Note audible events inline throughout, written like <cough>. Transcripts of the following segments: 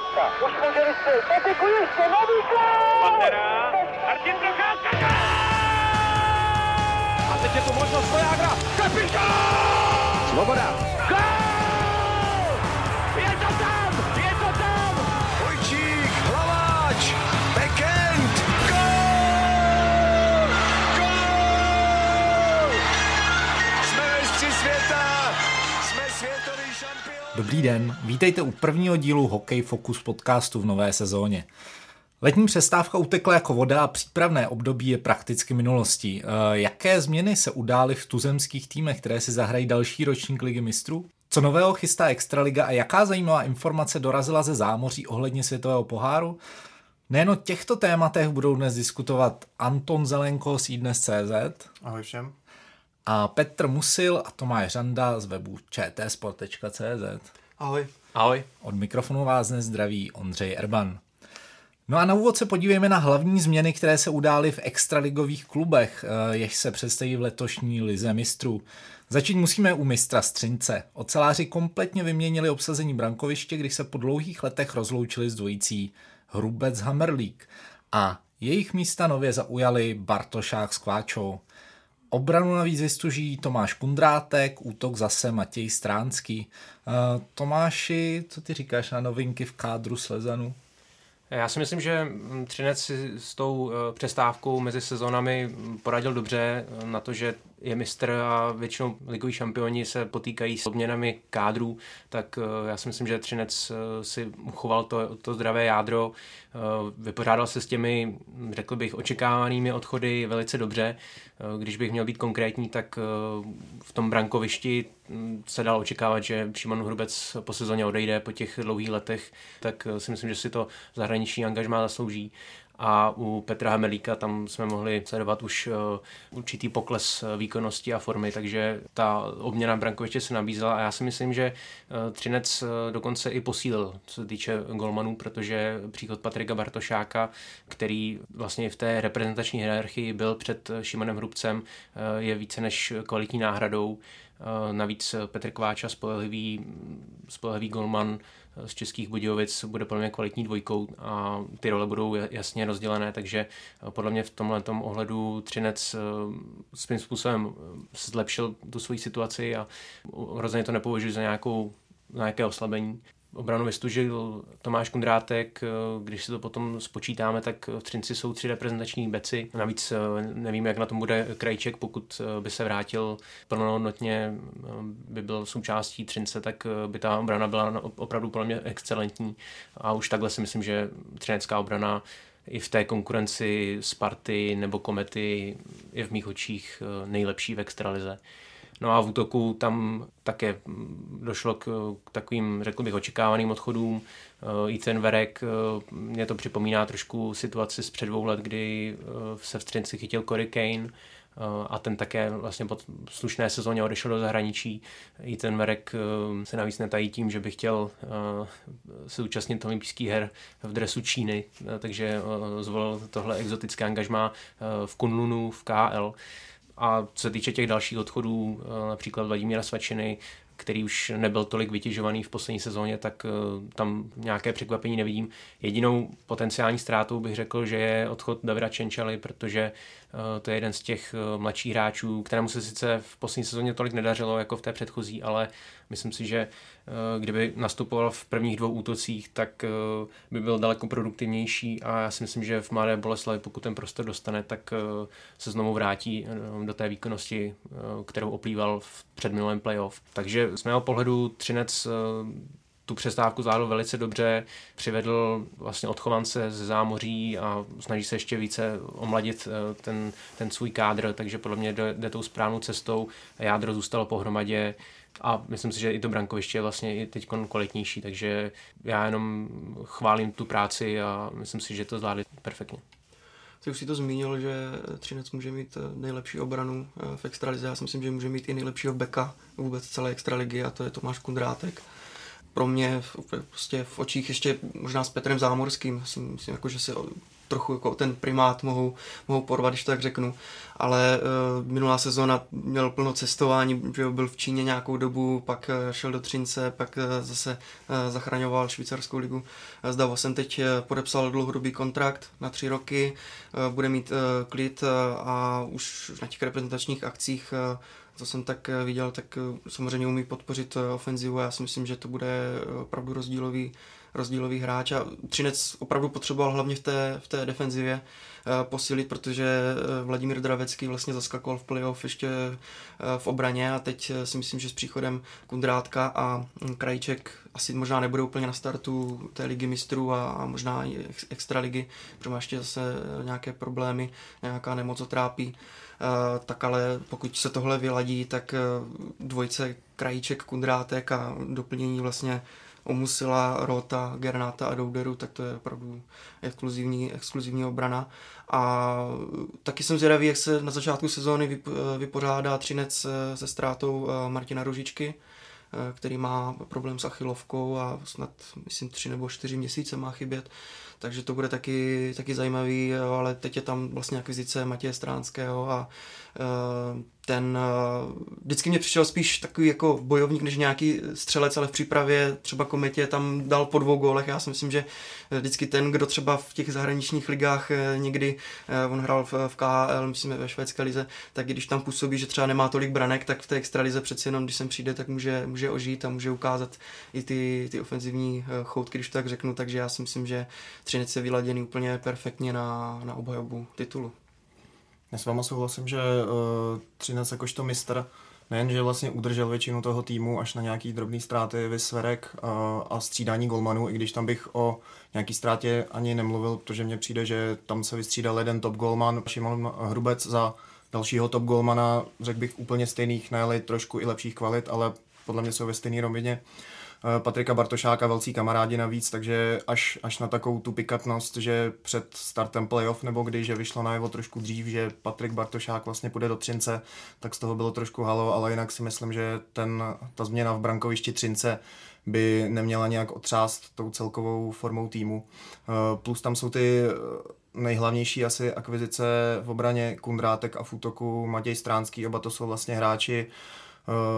Procházka. Už může vystřelit. Petriku ještě, nový gol! Pantera, Martin Procházka, A teď je tu možnost Vojágra. Kapitán! Svoboda. Dobrý den, vítejte u prvního dílu Hokej Focus podcastu v nové sezóně. Letní přestávka utekla jako voda a přípravné období je prakticky minulostí. E, jaké změny se udály v tuzemských týmech, které si zahrají další ročník ligy mistrů? Co nového chystá Extraliga a jaká zajímavá informace dorazila ze zámoří ohledně světového poháru? Nejen o těchto tématech budou dnes diskutovat Anton Zelenko z iDnes.cz Ahoj všem. A Petr Musil a Tomáš Řanda z webu čtsport.cz. Ahoj. Ahoj. Od mikrofonu vás dnes zdraví Ondřej Erban. No a na úvod se podívejme na hlavní změny, které se udály v extraligových klubech, eh, jež se představí v letošní lize mistrů. Začít musíme u mistra Střince. Oceláři kompletně vyměnili obsazení brankoviště, když se po dlouhých letech rozloučili s dvojicí Hrubec Hammerlík a jejich místa nově zaujali Bartošák s Kváčou. Obranu navíc vystuží Tomáš Kundrátek, útok zase Matěj Stránský. Uh, Tomáši, co ty říkáš na novinky v kádru Slezanu? Já si myslím, že mm, Třinec si s tou eh, přestávkou mezi sezónami mm, poradil dobře eh, na to, že je mistr a většinou ligoví šampioni se potýkají s obměnami kádrů, tak eh, já si myslím, že Třinec si uchoval to, to zdravé jádro, vypořádal se s těmi, řekl bych, očekávanými odchody velice dobře. Když bych měl být konkrétní, tak v tom brankovišti se dal očekávat, že Šimon Hrubec po sezóně odejde po těch dlouhých letech, tak si myslím, že si to zahraniční angažmá zaslouží. A u Petra Hemelíka tam jsme mohli sledovat už určitý pokles výkonnosti a formy, takže ta obměna brankoviště se nabízela a já si myslím, že Třinec dokonce i posílil, co se týče golmanů, protože příchod Patrika Bartošáka, který vlastně v té reprezentační hierarchii byl před Šimonem Hrubcem, je více než kvalitní náhradou. Navíc Petr Kváča, spolehlivý, spolehlivý golman z Českých Budějovic, bude podle mě kvalitní dvojkou a ty role budou jasně rozdělené, takže podle mě v tomhle ohledu Třinec svým způsobem zlepšil tu svoji situaci a rozhodně to nepovažuji za nějakou, za nějaké oslabení. Obranu vystužil Tomáš Kundrátek, když si to potom spočítáme, tak v Třinci jsou tři reprezentační beci. Navíc nevím, jak na tom bude Krajček, pokud by se vrátil plnohodnotně, by byl součástí Třince, tak by ta obrana byla opravdu pro mě excelentní. A už takhle si myslím, že třinecká obrana i v té konkurenci Sparty nebo Komety je v mých očích nejlepší v extralize. No a v útoku tam také došlo k, k takovým, řekl bych, očekávaným odchodům. I ten Verek, mě to připomíná trošku situaci z před dvou let, kdy se v Střinci chytil Cory Kane a ten také vlastně po slušné sezóně odešel do zahraničí. I ten Verek se navíc netají tím, že by chtěl se účastnit olympijských her v dresu Číny, takže zvolil tohle exotické angažmá v Kunlunu, v KL. A co se týče těch dalších odchodů, například Vladimíra Svačiny, který už nebyl tolik vytěžovaný v poslední sezóně, tak tam nějaké překvapení nevidím. Jedinou potenciální ztrátou bych řekl, že je odchod Davida Čenčaly, protože to je jeden z těch mladších hráčů, kterému se sice v poslední sezóně tolik nedařilo jako v té předchozí, ale myslím si, že kdyby nastupoval v prvních dvou útocích, tak by byl daleko produktivnější a já si myslím, že v Mladé Boleslavi, pokud ten prostor dostane, tak se znovu vrátí do té výkonnosti, kterou oplýval v předminulém playoff. Takže z mého pohledu Třinec tu přestávku zvládl velice dobře, přivedl vlastně odchovance ze zámoří a snaží se ještě více omladit ten, ten svůj kádr, takže podle mě jde, jde tou správnou cestou. Jádro zůstalo pohromadě a myslím si, že i to brankoviště je vlastně i teď kvalitnější, takže já jenom chválím tu práci a myslím si, že to zvládli perfektně. Ty už si to zmínil, že Třinec může mít nejlepší obranu v extralize. Já si myslím, že může mít i nejlepšího beka vůbec celé extraligy a to je Tomáš Kundrátek pro mě v, prostě v očích ještě možná s Petrem Zámorským. Myslím, myslím jako, že se trochu jako ten primát mohou, mohou porvat, když to tak řeknu. Ale uh, minulá sezóna měl plno cestování, že byl v Číně nějakou dobu, pak uh, šel do Třince, pak uh, zase uh, zachraňoval švýcarskou ligu. Zdavo jsem teď podepsal dlouhodobý kontrakt na tři roky, uh, bude mít uh, klid a už na těch reprezentačních akcích uh, co jsem tak viděl, tak samozřejmě umí podpořit ofenzivu a já si myslím, že to bude opravdu rozdílový, rozdílový hráč. A Třinec opravdu potřeboval hlavně v té, v té defenzivě posílit, protože Vladimír Dravecký vlastně zaskakoval v playoff ještě v obraně a teď si myslím, že s příchodem Kundrátka a Krajček asi možná nebude úplně na startu té ligy mistrů a, a možná i extraligy, protože má ještě zase nějaké problémy, nějaká nemoc trápí. Uh, tak ale pokud se tohle vyladí, tak uh, dvojce Krajíček, Kundrátek a doplnění vlastně Omusila, Rota, Gernáta a Douderu, tak to je opravdu exkluzivní, exkluzivní obrana. A taky jsem zvědavý, jak se na začátku sezóny vypořádá Třinec se ztrátou Martina Ružičky, který má problém s achilovkou a snad, myslím, tři nebo čtyři měsíce má chybět takže to bude taky, taky zajímavý, ale teď je tam vlastně akvizice Matěje Stránského a ten uh, vždycky mě přišel spíš takový jako bojovník než nějaký střelec, ale v přípravě třeba Kometě tam dal po dvou gólech. Já si myslím, že vždycky ten, kdo třeba v těch zahraničních ligách eh, někdy, on hrál v, v KHL, myslím ve švédské lize, tak když tam působí, že třeba nemá tolik branek, tak v té extralize přeci jenom, když sem přijde, tak může, může ožít a může ukázat i ty, ty ofenzivní choutky, když to tak řeknu. Takže já si myslím, že Třinec je vyladěný úplně perfektně na, na obhajobu titulu. Já s váma souhlasím, že uh, Třinec jakožto mistr nejenže vlastně udržel většinu toho týmu až na nějaký drobný ztráty Vysverek uh, a střídání golmanů, i když tam bych o nějaký ztrátě ani nemluvil, protože mně přijde, že tam se vystřídal jeden top golman, Šimon Hrubec za dalšího top golmana, řekl bych úplně stejných, ne trošku i lepších kvalit, ale podle mě jsou ve stejné rovině. Uh, Eh, Patrika Bartošáka velcí kamarádi navíc, takže až, až na takovou tu pikatnost, že před startem playoff nebo když že vyšlo najevo trošku dřív, že Patrik Bartošák vlastně půjde do Třince, tak z toho bylo trošku halo, ale jinak si myslím, že ten, ta změna v brankovišti Třince by neměla nějak otřást tou celkovou formou týmu. Eh, plus tam jsou ty eh, nejhlavnější asi akvizice v obraně Kundrátek a v útoku Matěj Stránský, oba to jsou vlastně hráči, Eh,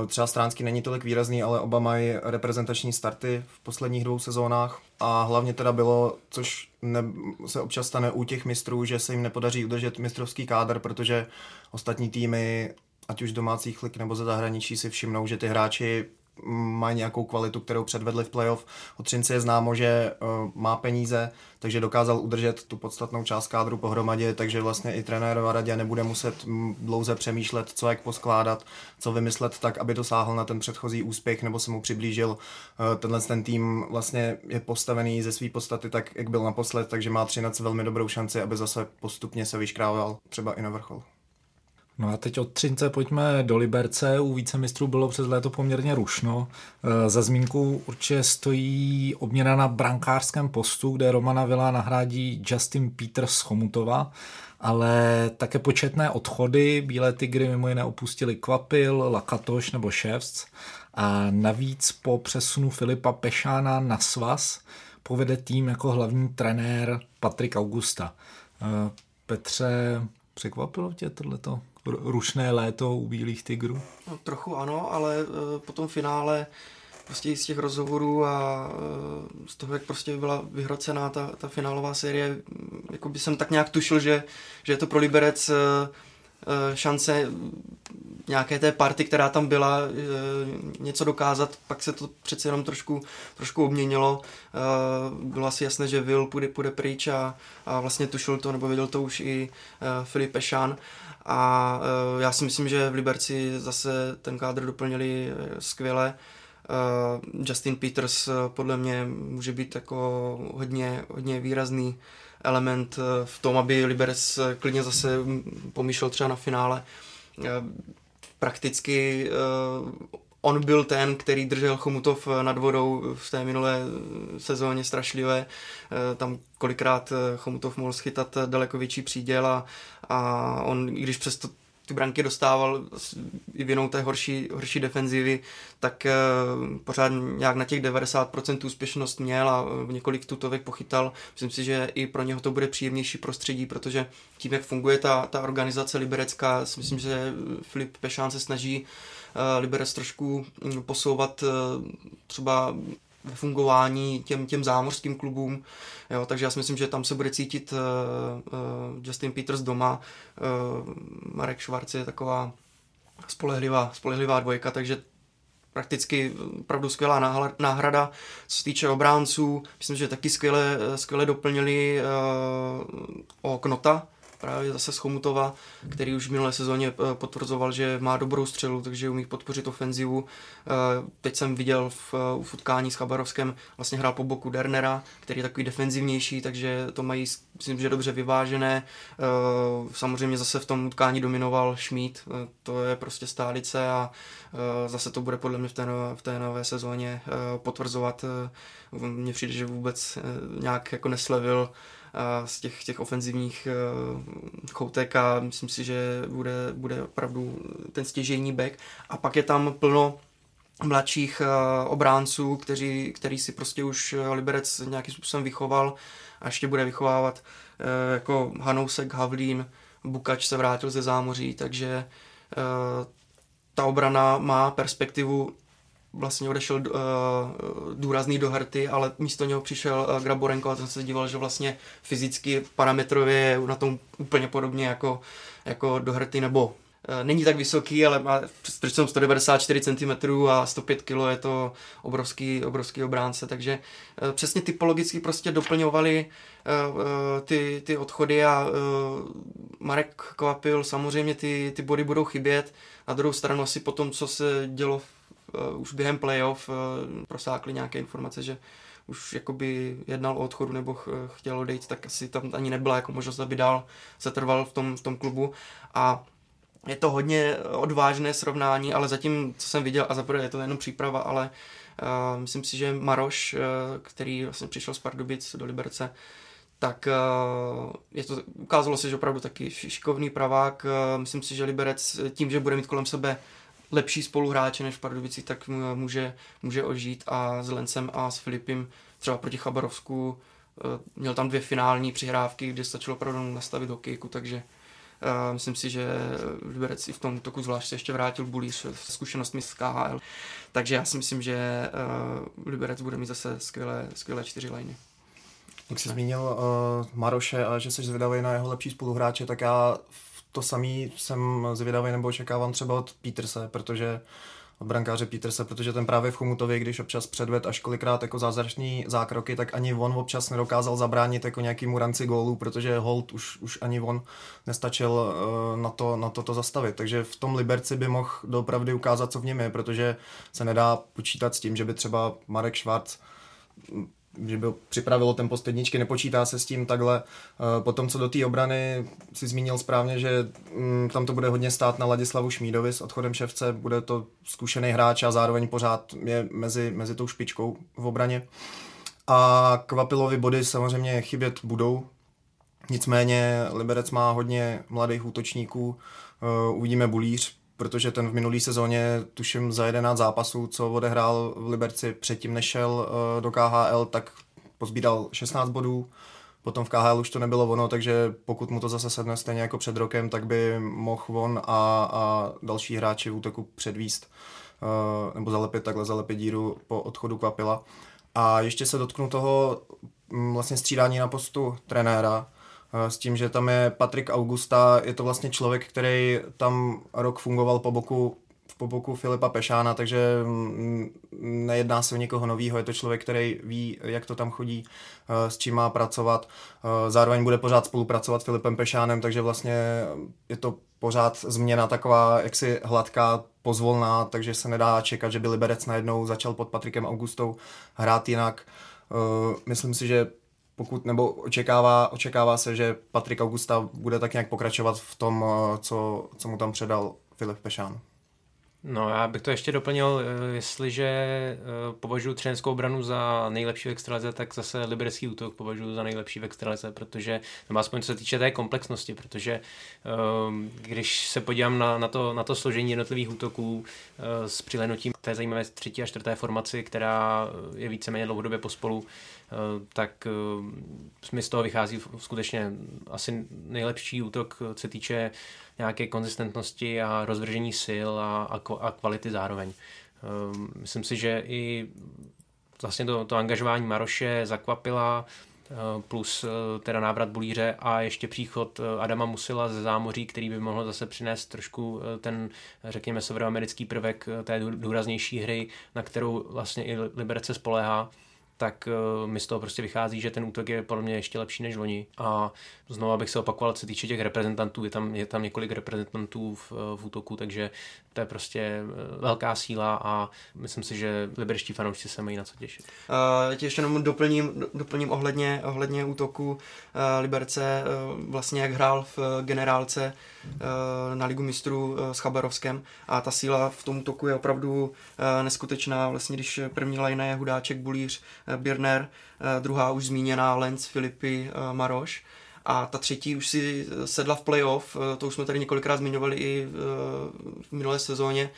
třeba Stránský není tolik výrazný, ale oba mají reprezentační starty v posledních dvou sezónách. A hlavně teda bylo, což ne, se občas stane u těch mistrů, že se jim nepodaří udržet mistrovský kádr, protože ostatní týmy, ať už domácích lig nebo ze zahraničí si všimnou, že ty hráči mají nějakou kvalitu, kterou předvedli v playoff. O Třinci je známo, že uh, má peníze, takže dokázal udržet tu podstatnou část kádru pohromadě, takže vlastně i trenér Varadě nebude muset dlouze přemýšlet, co jak poskládat, co vymyslet tak, aby dosáhl na ten předchozí úspěch nebo se mu přiblížil. Uh, tenhle ten tým vlastně je postavený ze své podstaty tak, jak byl naposled, takže má Třinec velmi dobrou šanci, aby zase postupně se vyškrával třeba i na vrchol. No a teď od Třince pojďme do Liberce. U vícemistrů bylo přes léto poměrně rušno. E, za zmínku určitě stojí obměna na brankářském postu, kde Romana Vila nahrádí Justin Peters z Chomutova, ale také početné odchody. Bílé tygry mimo jiné opustili Kvapil, Lakatoš nebo Ševc a navíc po přesunu Filipa Pešána na svaz povede tým jako hlavní trenér Patrik Augusta. E, Petře, překvapilo tě tohleto? Rušné léto u Bílých tigrů? No, trochu ano, ale uh, po tom finále prostě z těch rozhovorů a uh, z toho, jak prostě byla vyhrocená ta, ta finálová série, jako by jsem tak nějak tušil, že, že je to pro Liberec uh, šance nějaké té party, která tam byla, něco dokázat, pak se to přece jenom trošku, trošku obměnilo. Bylo asi jasné, že Will půjde, půjde pryč a, a vlastně tušil to, nebo věděl to už i Filip Pešán. A uh, já si myslím, že v Liberci zase ten kádr doplnili eh, skvěle. Uh, Justin Peters podle mě může být jako hodně, hodně výrazný element v tom, aby Liberec klidně zase pomýšlel třeba na finále. Prakticky on byl ten, který držel Chomutov nad vodou v té minulé sezóně strašlivé. Tam kolikrát Chomutov mohl schytat daleko větší příděl a, a on, i když přesto ty branky dostával i vinou té horší, horší defenzivy, tak eh, pořád nějak na těch 90% úspěšnost měl a v několik tutovek pochytal. Myslím si, že i pro něho to bude příjemnější prostředí, protože tím, jak funguje ta, ta organizace liberecká, si myslím, že Filip Pešán se snaží Liberec trošku hm, posouvat třeba ve fungování těm, těm zámořským klubům. Jo, takže já si myslím, že tam se bude cítit uh, Justin Peters doma. Marek Švarc je taková spolehlivá, spolehlivá dvojka, takže prakticky opravdu skvělá náhrada. Co se týče obránců, myslím, že taky skvěle, skvěle doplnili o Knota, právě zase z Chomutova, který už v minulé sezóně eh, potvrzoval, že má dobrou střelu, takže umí podpořit ofenzivu. Eh, teď jsem viděl v, eh, v utkání s Chabarovskem, vlastně hrál po boku Dernera, který je takový defenzivnější, takže to mají, myslím, že dobře vyvážené. Samozřejmě zase v tom utkání dominoval Schmid, to je prostě stálice a zase to bude podle mě v té nové, v té nové sezóně potvrzovat. Mně přijde, že vůbec nějak jako neslevil z těch, těch ofenzivních eh, choutek a myslím si, že bude, bude opravdu ten stěžejní back. A pak je tam plno mladších eh, obránců, kteří, který si prostě už Liberec nějakým způsobem vychoval a ještě bude vychovávat eh, jako Hanousek, Havlín, Bukač se vrátil ze zámoří, takže ta obrana má perspektivu vlastně odešel uh, důrazný do hrty, ale místo něho přišel uh, Graborenko a ten se díval, že vlastně fyzicky, parametrově je na tom úplně podobně jako, jako do hrty nebo uh, není tak vysoký, ale má jsem 194 cm a 105 kg je to obrovský, obrovský obránce, takže uh, přesně typologicky prostě doplňovali uh, ty, ty odchody a Marek Kvapil, samozřejmě ty, ty body budou chybět, na druhou stranu asi po tom, co se dělo v už během playoff uh, prosákly nějaké informace, že už jakoby jednal o odchodu nebo ch- chtěl odejít, tak asi tam ani nebyla jako možnost, aby dál se trval v tom, v tom klubu a je to hodně odvážné srovnání, ale zatím, co jsem viděl, a zaprvé je to jenom příprava, ale uh, myslím si, že Maroš, uh, který vlastně přišel z Pardubic do Liberce, tak uh, je to, ukázalo se, že opravdu taky šikovný pravák. Uh, myslím si, že Liberec tím, že bude mít kolem sebe lepší spoluhráče než v Pardubicích, tak může, může ožít a s Lencem a s Filipem třeba proti Chabarovsku eh, měl tam dvě finální přihrávky, kde stačilo opravdu nastavit hokejku, takže Uh, myslím si, že Liberec i v tom toku zvlášť se ještě vrátil Bulíř s zkušenostmi z KHL. Takže já si myslím, že uh, Liberec bude mít zase skvělé, skvělé čtyři liny. Jak jsi zmínil uh, Maroše a že jsi zvědavý na jeho lepší spoluhráče, tak já to samý jsem zvědavý nebo očekávám třeba od Peterse, protože od brankáře Peterse, protože ten právě v Chomutově, když občas předved až kolikrát jako zázračný zákroky, tak ani on občas nedokázal zabránit jako nějakýmu ranci gólů, protože Holt už, už ani on nestačil uh, na, to, na to, to zastavit. Takže v tom Liberci by mohl doopravdy ukázat, co v něm je, protože se nedá počítat s tím, že by třeba Marek Schwarz že by připravilo ten postedničky, nepočítá se s tím takhle. Eh, potom, co do té obrany, si zmínil správně, že mm, tam to bude hodně stát na Ladislavu Šmídovi s odchodem ševce, bude to zkušený hráč a zároveň pořád je mezi, mezi tou špičkou v obraně. A Kvapilovi body samozřejmě chybět budou, nicméně Liberec má hodně mladých útočníků, eh, uvidíme Bulíř, protože ten v minulý sezóně, tuším za 11 zápasů, co odehrál v Liberci předtím, nešel eh, do KHL, tak pozbíral 16 bodů, potom v KHL už to nebylo ono, takže pokud mu to zase sedne stejně jako před rokem, tak by mohl on a, a další hráči v útoku předvíst uh, nebo zalepit takhle zalepit díru po odchodu Kvapila. A ještě se dotknu toho mm, vlastně střídání na postu trenéra, s tím, že tam je Patrik Augusta, je to vlastně člověk, který tam rok fungoval po boku po boku Filipa Pešána, takže nejedná se o někoho nového, je to člověk, který ví, jak to tam chodí, s čím má pracovat. Zároveň bude pořád spolupracovat s Filipem Pešánem, takže vlastně je to pořád změna taková jaksi hladká, pozvolná, takže se nedá čekat, že by Liberec najednou začal pod Patrikem Augustou hrát jinak. Myslím si, že pokud, nebo očekává, očekává se, že Patrik Augusta bude tak nějak pokračovat v tom, eh, co, co mu tam předal Filip Pešán. No já bych to ještě doplnil, eh, jestliže eh, považuji třenerskou obranu za nejlepší v extralize, tak zase liberecký útok považuji za nejlepší v extralize, protože, nebo aspoň co se týče té komplexnosti, protože ehm, když se podívám na, na, to, na to složení jednotlivých útoků eh, s přilenutím té zajímavé třetí a čtvrté formaci, která je víceméně dlouhodobě pospolu, tak mi z toho vychází skutečně asi nejlepší útok, co se týče nějaké konzistentnosti a rozvržení sil a, a, a kvality zároveň. Ehm, myslím si, že i vlastně to, to angažování Maroše zakvapila, eh, plus eh, teda návrat Bulíře a ještě příchod eh, Adama Musila ze zámoří, který by mohl zase přinést trošku ten, řekněme, severoamerický prvek té důraznější hry, na kterou vlastně i Liberce spoléhá tak uh, mi z toho prostě vychází, že ten útok je podle mě ještě lepší než loni. A znovu bych se opakoval, co se týče těch reprezentantů, je tam, je tam několik reprezentantů v, v útoku, takže to je prostě eh, velká síla a myslím si, že liberští fanoušci se mají na co těšit. Uh, tě ještě jenom doplním, doplním ohledně, ohledně útoku uh, Liberce, uh, vlastně jak hrál v generálce uh, na Ligu mistrů uh, s Chabarovskem a ta síla v tom útoku je opravdu uh, neskutečná. Vlastně když první lajna je Hudáček, Bulíř, uh, Birner, uh, druhá už zmíněná Lenz, Filipy, uh, Maroš, a ta třetí už si sedla v playoff, eh, to už jsme tady několikrát zmiňovali i eh, v minulé sezóně,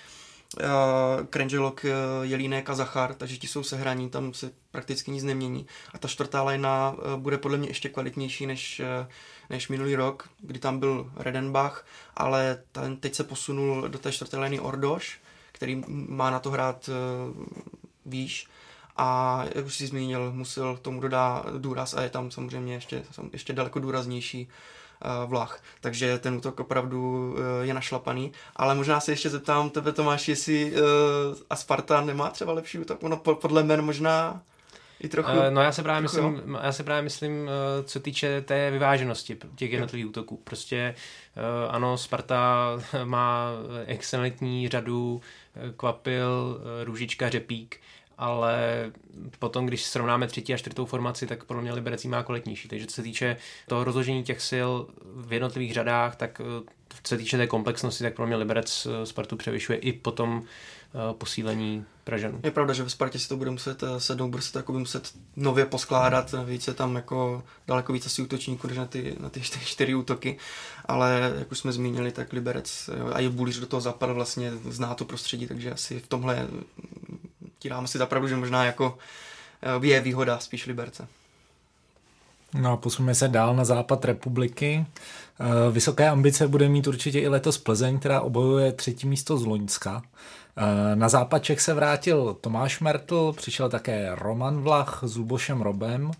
Krenželok, eh, Jelínek a Zachar, takže ti jsou sehraní, tam se prakticky nic nemění. A ta čtvrtá lajna bude podle mě ještě kvalitnější než, než minulý rok, kdy tam byl Redenbach, ale ten teď se posunul do té čtvrté lajny Ordoš, který má na to hrát výš a jak už si zmínil, musel tomu dodá důraz a je tam samozřejmě ještě, ještě daleko důraznější uh, vlach. Takže ten útok opravdu uh, je našlapaný. Ale možná se ještě zeptám tebe, Tomáš, jestli uh, a Sparta nemá třeba lepší útok? No podle men možná i trochu. no já se právě myslím, já se právě myslím, co týče té vyváženosti těch jednotlivých útoků. Prostě ano, Sparta <laughs> má excelentní řadu Kvapil, Růžička, Řepík, ale potom, když srovnáme třetí a čtvrtou formaci, tak podle mě Liberec má kvalitnější. Takže co se týče toho rozložení těch sil v jednotlivých řadách, tak eh, co se týče té komplexnosti, tak pro mě Liberec eh, Spartu převyšuje i potom eh, posílení Pražanů. Je pravda, že v Spartě si to bude muset sednout, bude se to jako muset nově poskládat, více tam jako daleko více asi útočníků, než na ty, na ty čtyři, čtyři útoky, ale jak už jsme zmínili, tak Liberec a i Bulíř do toho zapadl vlastně, zná to prostředí, takže asi v tomhle dám si zapravdu, že možná jako eh, je výhoda spíš Liberce. No a posuneme se dál na západ republiky. Eh, vysoké ambice bude mít určitě i letos Plzeň, která obojuje třetí místo z Loňska. Eh, na západ Čech se vrátil Tomáš Mertl, přišel také Roman Vlach s Lubošem Robem.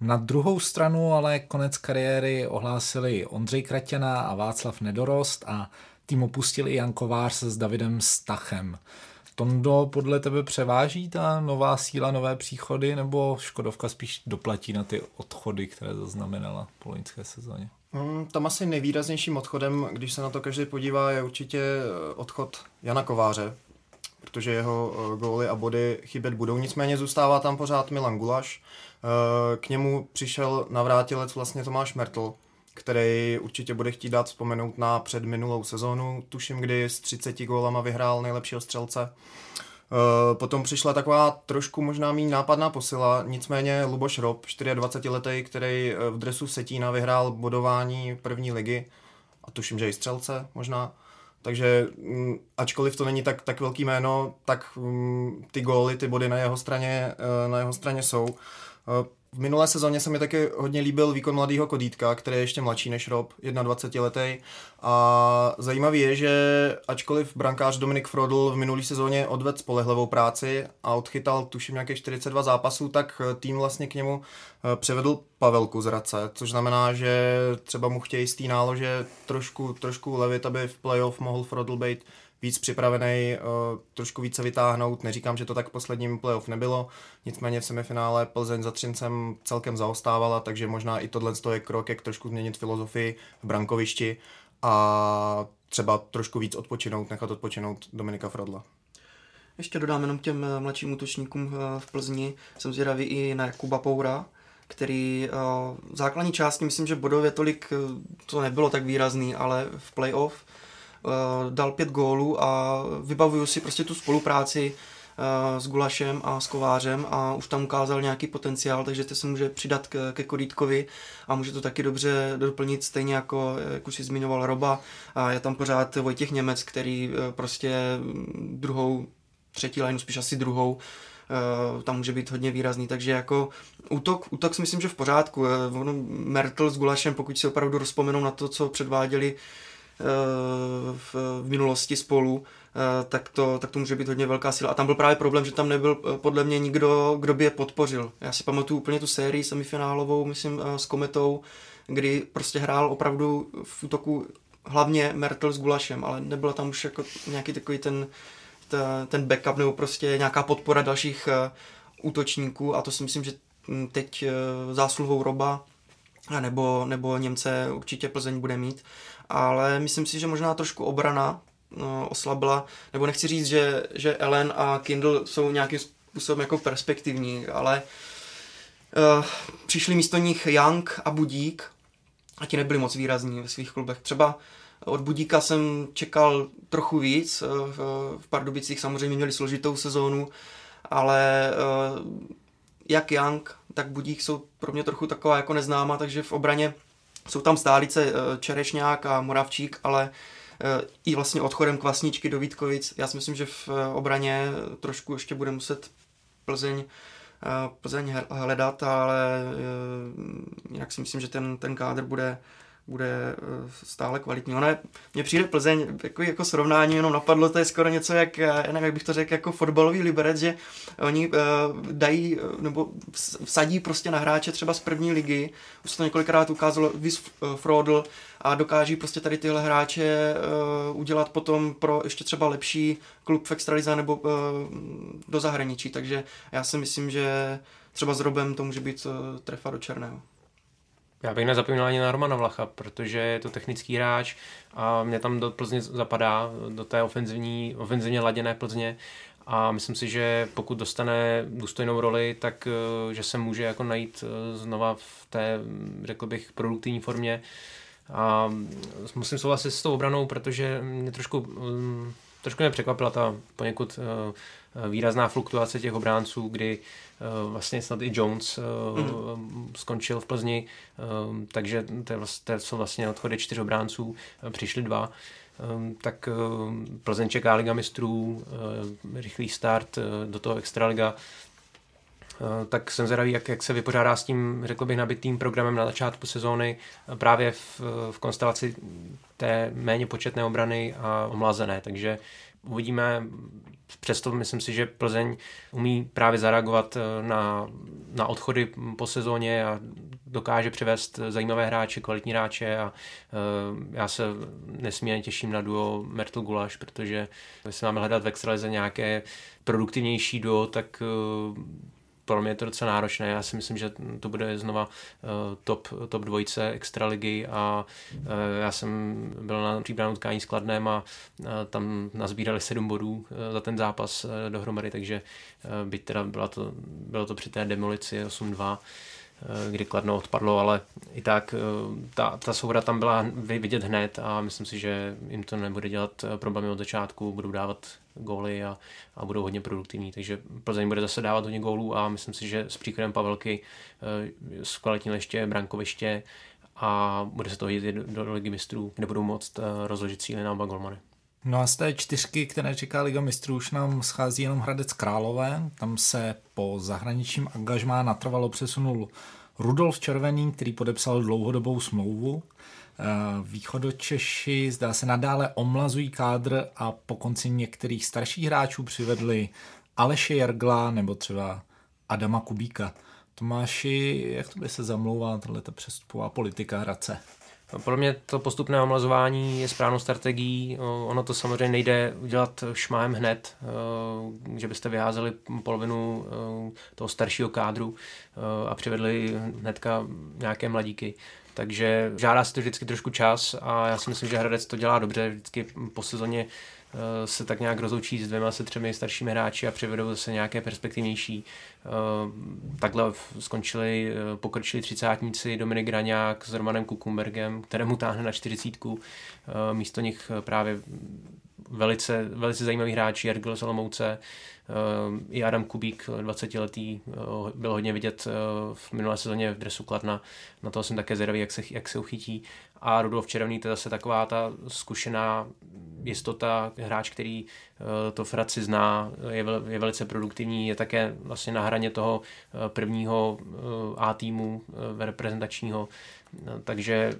Na druhou stranu ale konec kariéry ohlásili Ondřej Kratěna a Václav Nedorost a tým opustil i Jan Kovář s Davidem Stachem. Tondo podle tebe převáží ta nová síla, nové příchody, nebo Škodovka spíš doplatí na ty odchody, které zaznamenala po loňské sezóně? Hmm, tam asi nejvýraznějším odchodem, když se na to každý podívá, je určitě eh, odchod Jana Kováře, protože jeho eh, góly a body chybět budou. Nicméně zůstává tam pořád Milan Gulaš. Eh, k němu přišel navrátilec vlastně Tomáš Mertl, který určitě bude chtít dát vzpomenout na předminulou sezónu, tuším, kdy s 30 gólama vyhrál nejlepšího střelce. Eh, potom přišla taková trošku možná méně nápadná posila, nicméně Luboš Rob, 24-letý, který eh, v dresu Setína vyhrál bodování první ligy a tuším, že i střelce možná. Takže mm, ačkoliv to není tak, tak velký jméno, tak mm, ty góly, ty body na jeho straně, eh, na jeho straně jsou. V minulé sezóně se mi taky hodně líbil výkon mladého Kodítka, který je ještě mladší než Rob, 21 letý. A zajímavý je, že ačkoliv brankář Dominik Frodl v minulé sezóně odvedl spolehlivou práci a odchytal tuším nějakých 42 zápasů, tak tým vlastně k němu eh, převedl Pavelku z Race, což znamená, že třeba mu chtějí z té nálože trošku, trošku levit, aby v playoff mohl Frodl být víc připravený, uh, trošku více vytáhnout. Neříkám, že to tak v posledním playoff nebylo, nicméně v semifinále Plzeň za Třincem celkem zaostávala, takže možná i tohle je krok, jak trošku změnit filozofii v brankovišti a třeba trošku víc odpočinout, nechat odpočinout Dominika Frodla. Ještě dodám jenom těm eh, mladším útočníkům eh, v Plzni. Jsem zvědavý i na Kuba Poura, který v základní části, myslím, že bodově tolik to nebylo tak výrazný, ale v playoff dal pět gólů a vybavuju si prostě tu spolupráci s Gulašem a s Kovářem a už tam ukázal nějaký potenciál, takže to se může přidat ke, ke Korítkovi a může to taky dobře doplnit, stejně jako, jak už si zmiňoval Roba. A je tam pořád Vojtěch Němec, který prostě druhou, třetí lineu, spíš asi druhou, tam může být hodně výrazný, takže jako útok, útok si myslím, že v pořádku. Mertel s Gulašem, pokud si opravdu rozpomenou na to, co předváděli v, v minulosti spolu, Eh, tak to, tak to může být hodně velká síla. A tam byl právě problém, že tam nebyl eh, podle mě nikdo, kdo by je podpořil. Já si pamatuju úplně tu sérii semifinálovou, myslím, eh, s Kometou, kdy prostě hrál opravdu v útoku hlavně Mertel s Gulašem, ale nebyl tam už jako nějaký takový ten, ten backup nebo prostě nějaká podpora dalších útočníků a to si myslím, že hm, teď zásluhou Roba nebo, nebo Němce určitě Plzeň bude mít, ale myslím si, že možná trošku obrana no, oslabila, nebo nechci říct, že, že Ellen a Kindle jsou nějakým způsobem jako perspektivní, ale uh, přišli místo nich Young a Budík a ti nebyli moc výrazní ve svých klubech. Třeba od Budíka jsem čekal trochu víc, v, v Pardubicích samozřejmě měli složitou sezónu, ale uh, jak Young, tak Budík jsou pro mě trochu taková jako neznáma, takže v obraně jsou tam stálice Čerešňák a Moravčík, ale Eh, i vlastně odchodem Kvasničky do Vítkovic. Já si myslím, že v eh, obraně trošku ještě bude muset Plzeň eh, Plzeň hledat, ale jinak si myslím, že ten, ten kádr bude, bude eh, stále kvalitní. Ona je, mně přijde Plzeň jako, jako srovnání jenom napadlo, to je skoro něco jak, eh, já nevím, jak bych to řekl, jako fotbalový liberec, že oni uh, dají nebo vsadí prostě na hráče třeba z první ligy, už se to několikrát ukázalo, Vis Frodl a dokáží prostě tady tyhle hráče uh, udělat potom pro ještě třeba lepší klub v extralize nebo uh, do zahraničí, takže já si myslím, že třeba s Robem to může být uh, trefa do černého. Já bych nezapomněl ani na Romana Vlacha, protože je to technický hráč a mě tam do Plzně zapadá, do té ofenzivní, ofenzivně laděné Plzně. A myslím si, že pokud dostane důstojnou roli, tak eh, že se může jako najít eh, znova v té, řekl bych, produktivní formě. A musím souhlasit s tou obranou, protože mě trošku, mm, trošku mě překvapila ta poněkud eh, výrazná fluktuace těch obránců, kdy Eh, vlastně snad i Jones mm. skončil v Plzni, eh, takže to, je vlastně, to jsou vlastně odchody čtyř obránců, přišli dva. Tak Plzeň čeká Liga mistrů, rychlý start do toho Extraliga, tak jsem zvědavý, jak, jak se vypořádá s tím, řekl bych, nabitým programem na začátku sezóny, právě v, v konstelaci té méně početné obrany a omlazené, takže uvidíme, přesto myslím si, že Plzeň umí právě zareagovat eh, na, na odchody po sezóně a dokáže přivést zajímavé hráče, kvalitní hráče a uh, já se nesmírně těším na duo Mertel Gulaš, protože jestli máme hledat v extralize nějaké produktivnější duo, tak uh, pro mě je to docela náročné. Já si myslím, že to bude znova uh, top, top dvojce extraligy a uh, já jsem byl na přípravném utkání s Kladnem a uh, tam nazbírali sedm bodů za ten zápas dohromady, takže byť teda byla to, bylo to při té demolici 8-2, kdy Kladno odpadlo, ale i tak ta, ta souhra tam byla vidět hned a myslím si, že jim to nebude dělat problémy od začátku, budou dávat góly a, a budou hodně produktivní. Takže Plzeň bude zase dávat hodně gólů a myslím si, že s příkladem Pavelky eh, zkvalitnil ještě brankoviště a bude se to jít do, do ligy mistrů, kde budou moct eh, rozložit síly na oba golmany. No a z té čtyřky, které čeká Liga mistrů, už nám schází jenom Hradec Králové. Tam se po zahraničním angažmá natrvalo přesunul Rudolf Červený, který podepsal dlouhodobou smlouvu. Eh, východočeši zdá se nadále omlazují kádr a po konci některých starších hráčů přivedli Aleše Jergla nebo třeba Adama Kubíka. Tomáši, jak to by se zamlouvá tato přestupová politika Hradce? Podle mě to postupné omlazování je správnou strategií. Ono to samozřejmě nejde udělat šmájem hned, že byste vyházeli polovinu toho staršího kádru a přivedli hnedka nějaké mladíky. Takže žádá se to vždycky trošku čas a já si myslím, že Hradec to dělá dobře. Vždycky po sezóně se tak nějak rozloučí s dvěma se třemi staršími hráči a přivedou zase nějaké perspektivnější. Takhle skončili pokročili třicátníci Dominik Graňák s Romanem Kukumbergem, kterému táhne na čtyřicítku. Místo nich právě velice, velice zajímavý hráč Jergl z Olomouce, eh, i Adam Kubík, 20-letý, eh, byl hodně vidět eh, v minulé sezóně v dresu Kladna, na to jsem také zvědavý, jak se, jak se uchytí. A Rudolf Červený, to je zase taková ta zkušená jistota, hráč, který to Fraci zná, je, je velice produktivní, je také vlastně na hraně toho prvního A týmu reprezentačního, takže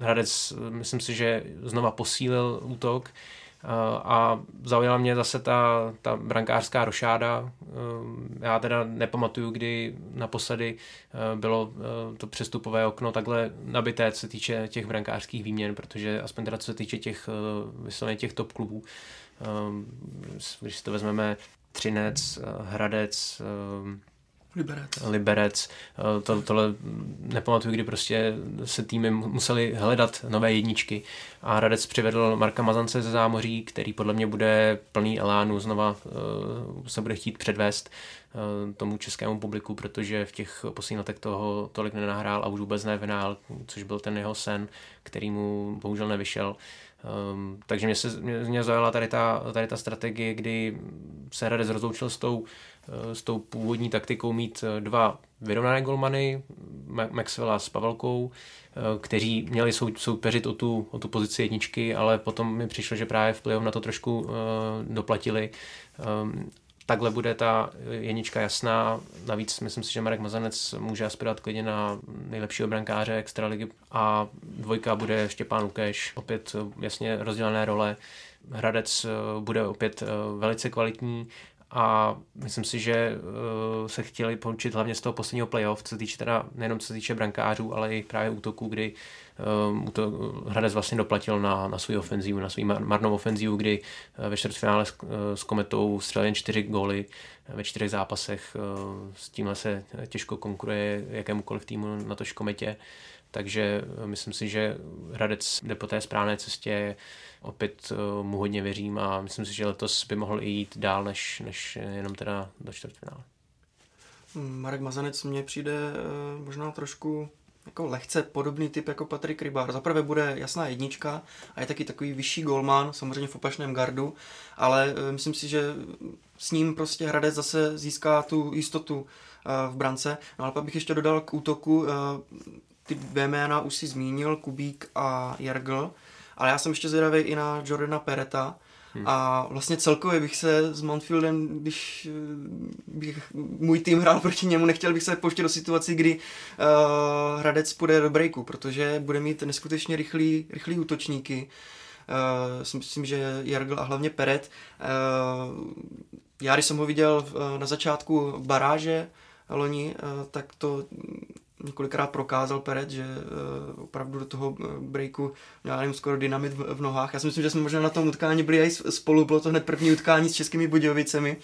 Hradec, myslím si, že znova posílil útok a zaujala mě zase ta, ta brankářská rošáda. Já teda nepamatuju, kdy naposledy bylo to přestupové okno takhle nabité, co se týče těch brankářských výměn, protože aspoň teda co se týče těch vysloveně těch top klubů, když si to vezmeme Třinec, Hradec, Liberec. Liberec. Eh, to, tohle nepamatuju, kdy prostě se týmy museli hledat nové jedničky a Hradec přivedl Marka Mazance ze zámoří, který podle mě bude plný elánu, znova uh, se bude chtít předvést uh, tomu českému publiku, protože v těch posledních letech toho tolik nenahrál a už vůbec ne což byl ten jeho sen, který mu bohužel nevyšel. Um, takže mě, se, mě, mě zaujala tady ta, tady ta strategie, kdy se Hradec rozloučil s tou Eh, s tou původní taktikou mít eh, dva vyrovnané golmany, Maxwella s Pavelkou, eh, kteří měli sou, soupeřit o tu, o tu pozici jedničky, ale potom mi přišlo, že právě v na to trošku uh, doplatili. Um, takhle bude ta jednička jasná. Navíc myslím si, že Marek Mazanec může aspirovat klidně na nejlepšího brankáře extraligy a dvojka bude Štěpán Lukeš, opět jasně rozdělené role. Hradec bude opět velice kvalitní a myslím si, že uh, se chtěli poučit hlavně z toho posledního playoff, co se týče teda nejenom co se týče brankářů, ale i právě útoku, kdy um, to Hradec vlastně doplatil na, na svou ofenzívu, na svou marnou ofenzívu, kdy uh, ve čtvrtfinále s, s Kometou střelil jen čtyři góly ve čtyřech zápasech. S tímhle se těžko konkuruje jakémukoliv týmu na tož Kometě. Takže myslím si, že Hradec jde po té správné cestě opět uh, mu hodně věřím a myslím si, že letos by mohl i jít dál než, než jenom teda do čtvrtfinále. Marek Mazanec mně přijde uh, možná trošku jako lehce podobný typ jako Patrik Rybár. Zaprvé bude jasná jednička a je taky takový vyšší golman, samozřejmě v opačném gardu, ale myslím si, že s ním prostě Hradec zase získá tu jistotu v brance. No ale pak bych ještě dodal k útoku, ty dvě jména už si zmínil, Kubík a Jargl. Ale já jsem ještě zvědavý i na Jordana Pereta. Hmm. A vlastně celkově bych se s Montfieldem, když eh, bych můj tým hrál proti němu, nechtěl bych se pouštět do situaci, kdy uh, Hradec půjde do breaku, protože bude mít neskutečně rychlý, rychlý útočníky. Uh, si myslím, že Jargl a hlavně Peret. Uh, já, když jsem ho viděl uh, na začátku baráže loni, uh, tak to několikrát prokázal Peret, že uh, opravdu do toho eh, breaku měl nevím, skoro dynamit v, v nohách. Já si myslím, že jsme možná na tom utkání byli i spolu, bylo to hned první utkání s českými Budějovicemi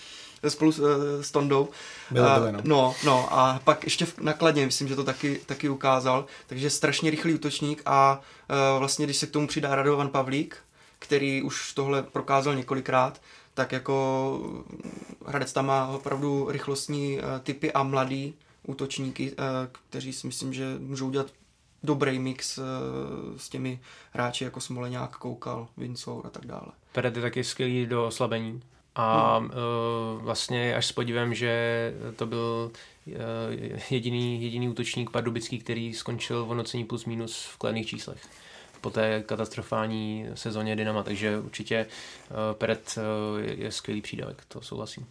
eh, spolu s, uh, s Tondou. Bylo, bylo, no. no. No, a pak ještě v nakladně, myslím, že to taky, taky ukázal. Takže strašně rychlý útočník a uh, vlastně, když se k tomu přidá Radovan Pavlík, který už tohle prokázal několikrát, tak jako Hradec tam má opravdu rychlostní uh, typy a mladý, útočníky, eh, kteří si myslím, že můžou dělat dobrý mix eh, s těmi hráči jako Smoleňák, Koukal, Vincour a tak dále. Peret je taky skvělý do oslabení. A hmm. vlastně až s podívem, že to byl jediný, jediný útočník pardubický, který skončil v hodnocení plus minus v kladných číslech po té katastrofální sezóně Dynama, takže určitě Peret je skvělý přídavek, to souhlasím.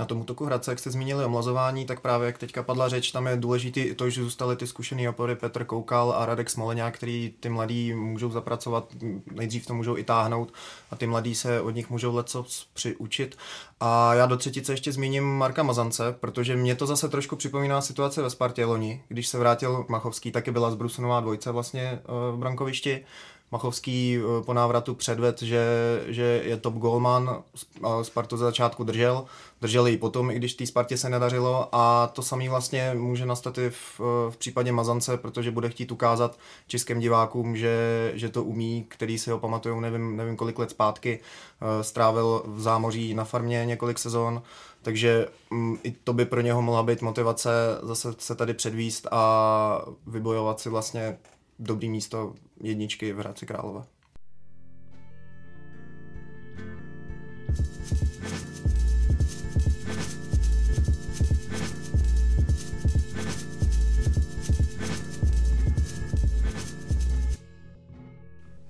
Na tom útoku Hradce, jak jste zmínili omlazování, tak právě jak teďka padla řeč, tam je důležitý to, že zůstaly ty zkušený opory Petr Koukal a Radek Smoleňák, který ty mladí můžou zapracovat, nejdřív to můžou i táhnout a ty mladí se od nich můžou leco přiučit. A já do třetice ještě zmíním Marka Mazance, protože mě to zase trošku připomíná situace ve Spartě loni, když se vrátil Machovský, taky byla zbrusunová dvojce vlastně eh, v brankovišti Machovský eh, po návratu předved, že, že je top goalman, Spartu za začátku držel, držel i potom, i když té Spartě se nedařilo. A to samé vlastně může nastat i v, v případě Mazance, protože bude chtít ukázat českým divákům, že, že to umí, který si ho pamatují, nevím, nevím kolik let zpátky, eh, strávil v zámoří na farmě několik sezon, takže um, i to by pro něho mohla být motivace zase se tady předvíst a vybojovat si vlastně dobrý místo jedničky v Hradci Králové.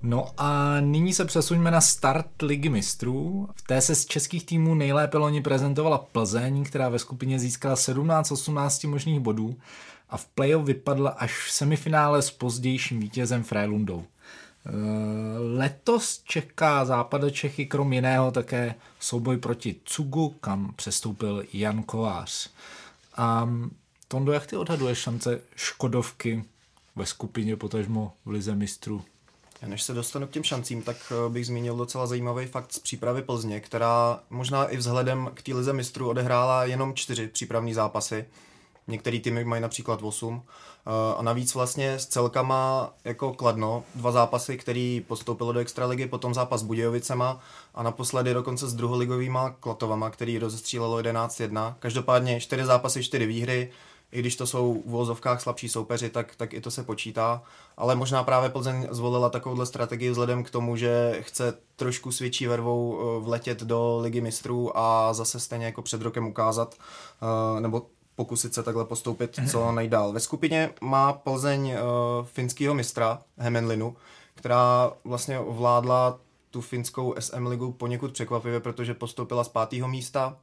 No a nyní se přesuňme na start ligy mistrů. V té se z českých týmů nejlépe loni prezentovala Plzeň, která ve skupině získala 17-18 možných bodů a v playoff vypadla až v semifinále s pozdějším vítězem Frélundou. Eh, letos čeká západa Čechy krom jiného také souboj proti Cugu, kam přestoupil Jan Kovář. A Tondo, jak ty odhaduješ šance Škodovky ve skupině, potažmo v Lize mistrů? Já než se dostanu k těm šancím, tak eh, bych zmínil docela zajímavý fakt z přípravy Plzně, která možná i vzhledem k té lize mistrů odehrála jenom čtyři přípravní zápasy. Některý týmy mají například 8. Eh, a navíc vlastně s celkama jako Kladno, dva zápasy, který postoupilo do extraligy, potom zápas s Budějovicema a naposledy dokonce s druholigovýma Klatovama, který rozestřílelo 11-1. Každopádně čtyři zápasy, čtyři výhry, i když to jsou v vozovkách slabší soupeři, tak, tak i to se počítá. Ale možná právě Plzeň zvolila takovouhle strategii vzhledem k tomu, že chce trošku s větší vervou eh, vletět do ligy mistrů a zase stejně jako před rokem ukázat, eh, nebo pokusit se takhle postoupit co nejdál. Ve skupině má Plzeň uh, finského mistra Hemenlinu, která vlastně ovládla tu finskou SM ligu poněkud překvapivě, protože postoupila z pátého místa.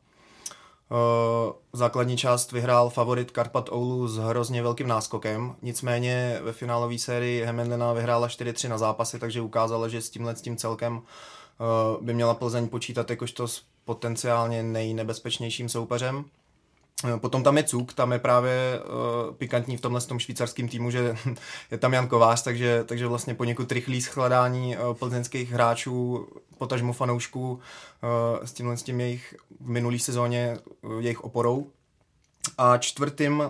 Uh, základní část vyhrál favorit Karpat Oulu s hrozně velkým náskokem, nicméně ve finálové sérii Hemenlina vyhrála 4-3 na zápasy, takže ukázala, že s tímhle s tím celkem uh, by měla Plzeň počítat jakožto s potenciálně nejnebezpečnějším soupeřem. Eh, potom tam je Cuk, tam je právě uh, pikantní v tomhle tom švýcarském týmu, že <laughs> je tam Jan Kovář, takže, takže vlastně poněkud rychlý schledání uh, plzeňských hráčů, potažmo fanoušků uh, s tímhle s tím jejich v minulý sezóně uh, jejich oporou. A čtvrtým uh,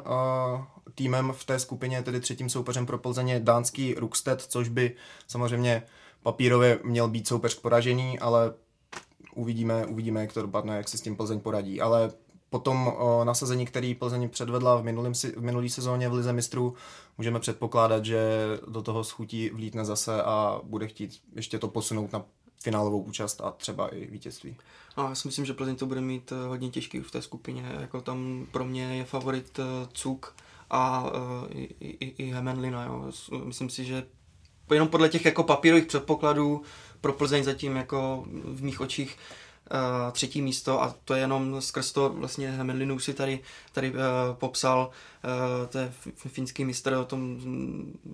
týmem v té skupině, tedy třetím soupeřem pro Plzeň je dánský Rukstedt, což by samozřejmě papírově měl být soupeř k poražení, ale uvidíme, uvidíme, jak to dopadne, jak se s tím Plzeň poradí. Ale potom nasazení, který Plzeň předvedla v, minulým, v minulý sezóně v Lize mistrů, můžeme předpokládat, že do toho schutí vlítne zase a bude chtít ještě to posunout na finálovou účast a třeba i vítězství. A já si myslím, že Plzeň to bude mít eh, hodně těžký v té skupině. Jako tam pro mě je favorit eh, Cuk a uh, i, i, i Hemenlina. Jo. Myslím si, že jenom podle těch jako papírových předpokladů pro Plzeň zatím jako v mých očích uh, třetí místo a to je jenom skrz to vlastně Hemenlinu si tady, tady uh, popsal, uh, to je finský mistr, o tom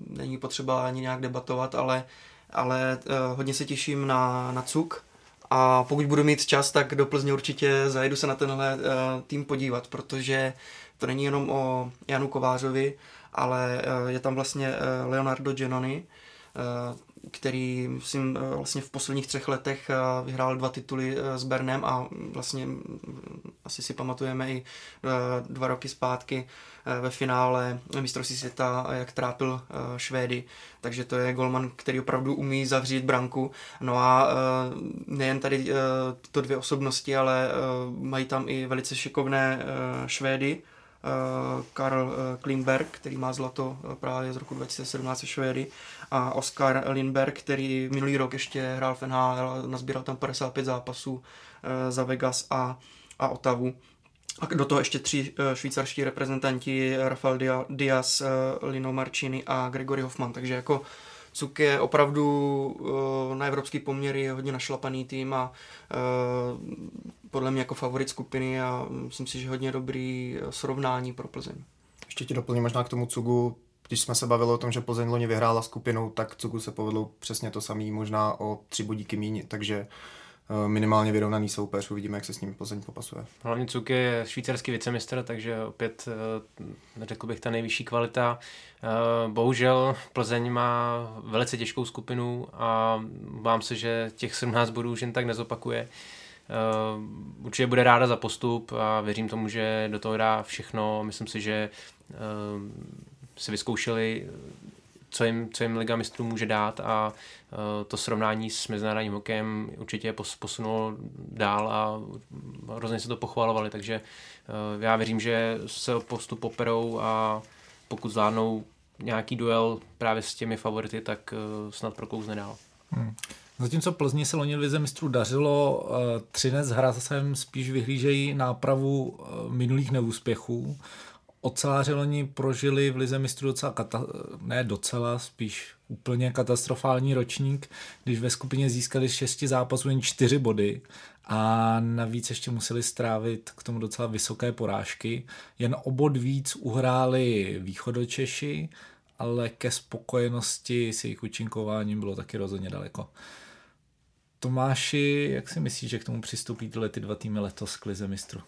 není potřeba ani nějak debatovat, ale, ale uh, hodně se těším na, na Cuk a pokud budu mít čas, tak do Plzně určitě zajedu se na tenhle uh, tým podívat, protože to není jenom o Janu Kovářovi, ale uh, je tam vlastně uh, Leonardo Genoni, který myslím vlastně v posledních třech letech eh, vyhrál dva tituly eh, s Bernem a vlastně mm, asi si pamatujeme i eh, dva roky zpátky ve finále mistrovství světa, jak trápil Švédy. Takže to je golman, který opravdu umí zavřít branku. No a nejen tady to dvě osobnosti, ale mají tam i velice šikovné Švédy, Karl Klimberg, který má zlato právě z roku 2017 Švédy a Oscar Lindberg, který minulý rok ještě hrál v NHL, nazbíral tam 55 zápasů eh, za Vegas a, a Otavu. A do toho ještě tři eh, švýcarští reprezentanti, Rafael Diaz, eh, Lino Marcini a Gregory Hoffman, takže jako Cuk je opravdu na evropský poměry hodně našlapaný tým a podle mě jako favorit skupiny a myslím si, že hodně dobrý srovnání pro Plzeň. Ještě ti doplním možná k tomu Cugu, když jsme se bavili o tom, že Plzeň loni vyhrála skupinu, tak Cugu se povedlo přesně to samé, možná o tři bodíky míň, takže minimálně vyrovnaný soupeř. Uvidíme, jak se s ním Plzeň popasuje. Hlavně Cuk je švýcarský vicemistr, takže opět řekl bych ta nejvyšší kvalita. Bohužel Plzeň má velice těžkou skupinu a bám se, že těch 17 bodů už jen tak nezopakuje. Určitě bude ráda za postup a věřím tomu, že do toho dá všechno. Myslím si, že si vyzkoušeli co jim, co jim Liga mistrů může dát a uh, to srovnání s mezinárodním hokejem určitě posunulo dál a hrozně se to pochvalovali, takže já věřím, že se o postup poperou a pokud zvládnou nějaký duel právě s těmi favority, tak snad prokouzne dál. Hmm. Zatímco Plzni se loni Lize mistrů dařilo, Třinec Hrazem spíš vyhlížejí nápravu minulých neúspěchů oceláři loni prožili v Lize mistrů docela, kata- ne docela, spíš úplně katastrofální ročník, když ve skupině získali šesti zápasů jen čtyři body a navíc ještě museli strávit k tomu docela vysoké porážky. Jen o bod víc uhráli východočeši, ale ke spokojenosti s jejich účinkováním bylo taky rozhodně daleko. Tomáši, jak si myslíš, že k tomu přistoupí tyhle ty dva týmy letos k Lize mistrů?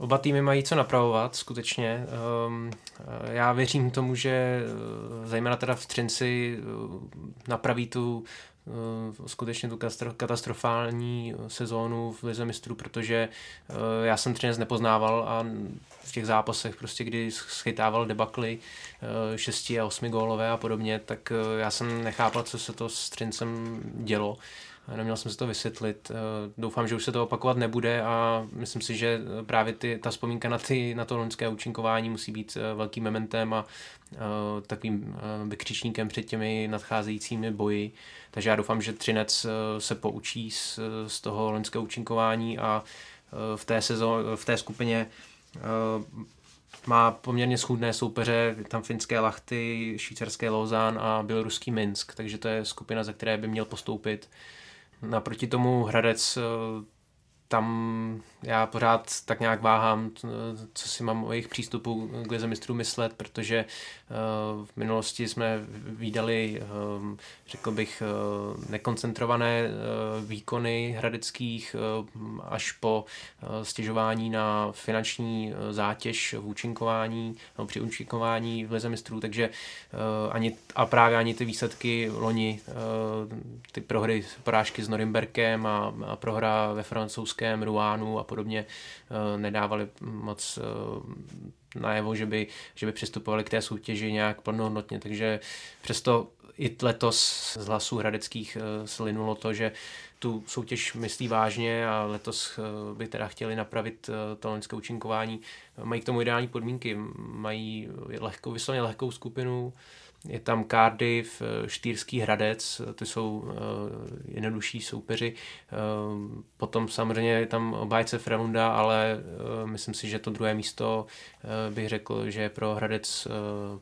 Oba týmy mají co napravovat, skutečně. Um, já věřím tomu, že eh, zejména teda v Třinci eh, napraví tu skutečně tu katastrofální sezónu v Lize mistrů, protože já jsem Třinec nepoznával a v těch zápasech, prostě kdy schytával debakly 6 a 8 gólové a podobně, tak já jsem nechápal, co se to s Třincem dělo neměl jsem si to vysvětlit. Eh, doufám, že už se to opakovat nebude a myslím si, že právě ty, ta vzpomínka na, ty, na to loňské účinkování musí být eh, velkým mementem a takovým vykřičníkem před těmi nadcházejícími boji. Takže já doufám, že Třinec se poučí z, z toho loňského účinkování a v, té sezon, v té skupině má poměrně schůdné soupeře, tam finské Lachty, švýcarské Lausanne a běloruský Minsk, takže to je skupina, za které by měl postoupit. Naproti tomu Hradec eh, tam já pořád tak nějak váhám, co si mám o jejich přístupu k lize mistrů myslet, protože eh, v minulosti jsme výdali, eh, řekl bych, eh, nekoncentrované výkony hradeckých až po stěžování na finanční zátěž v účinkování, no, při účinkování v lize mistrů, takže ani, a právě ani ty výsledky loni, ty prohry, porážky s Norimberkem a, a prohra ve francouzském Ruánu a podobně eh, nedávali moc eh, najevo, že by, že by přistupovali k té soutěži nějak plnohodnotně, takže přesto i letos z hlasů hradeckých eh, slinulo to, že tu soutěž myslí vážně a letos by teda chtěli napravit to loňské účinkování. Mají k tomu ideální podmínky, mají lehkou, vysloveně lehkou skupinu, je tam Cardiff, eh, Štýrský Hradec, ty jsou uh, jednodušší soupeři. Potom samozřejmě je tam obájce Frelunda, ale myslím si, že to druhé místo bych řekl, že je pro Hradec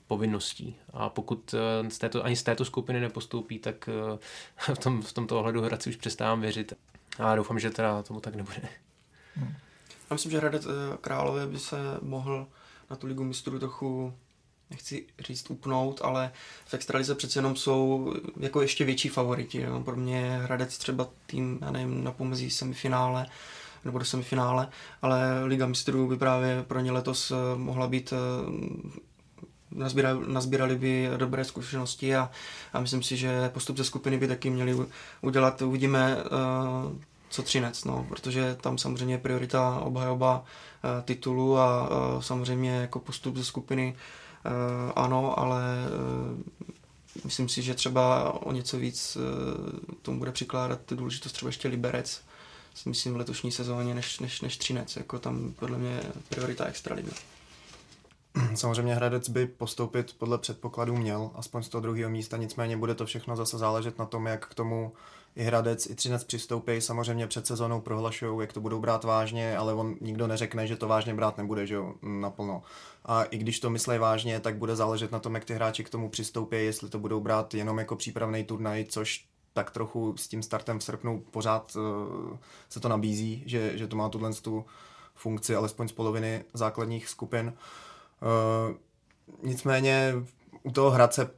povinností. A pokud z této, ani z této skupiny nepostoupí, tak <laughs> v, tom, v tomto ohledu Hradci už přestávám věřit. A doufám, že teda tomu tak nebude. Hmm. Já myslím, že Hradec Králové by se mohl na tu ligu mistrů trochu nechci říct upnout, ale v extralize přece jenom jsou jako ještě větší favoriti. Jo. Pro mě Hradec třeba tým, já nevím, na pomezí semifinále nebo do semifinále, ale Liga mistrů by právě pro ně letos eh, mohla být eh, nazbírali, by dobré zkušenosti a, a myslím si, že postup ze skupiny by taky měli udělat. Uvidíme, uh, co Třinec, no, protože tam samozřejmě je priorita obhajoba titulu a samozřejmě jako postup ze skupiny Eh, ano, ale eh, myslím si, že třeba o něco víc eh, tomu bude přikládat důležitost třeba ještě Liberec, si myslím v letošní sezóně, než, než, než Třinec. Jako tam podle mě priorita extraliga. Samozřejmě Hradec by postoupit podle předpokladů měl, aspoň z toho druhého místa, nicméně bude to všechno zase záležet na tom, jak k tomu i Hradec, i Třinec přistoupí. Samozřejmě před sezónou prohlašují, jak to budou brát vážně, ale on nikdo neřekne, že to vážně brát nebude, že jo, naplno. A i když to myslí vážně, tak bude záležet na tom, jak ty hráči k tomu přistoupí, jestli to budou brát jenom jako přípravný turnaj, což tak trochu s tím startem v srpnu pořád uh, se to nabízí, že, že to má tuhle tu funkci alespoň z poloviny základních skupin. Uh, nicméně u toho Hradce,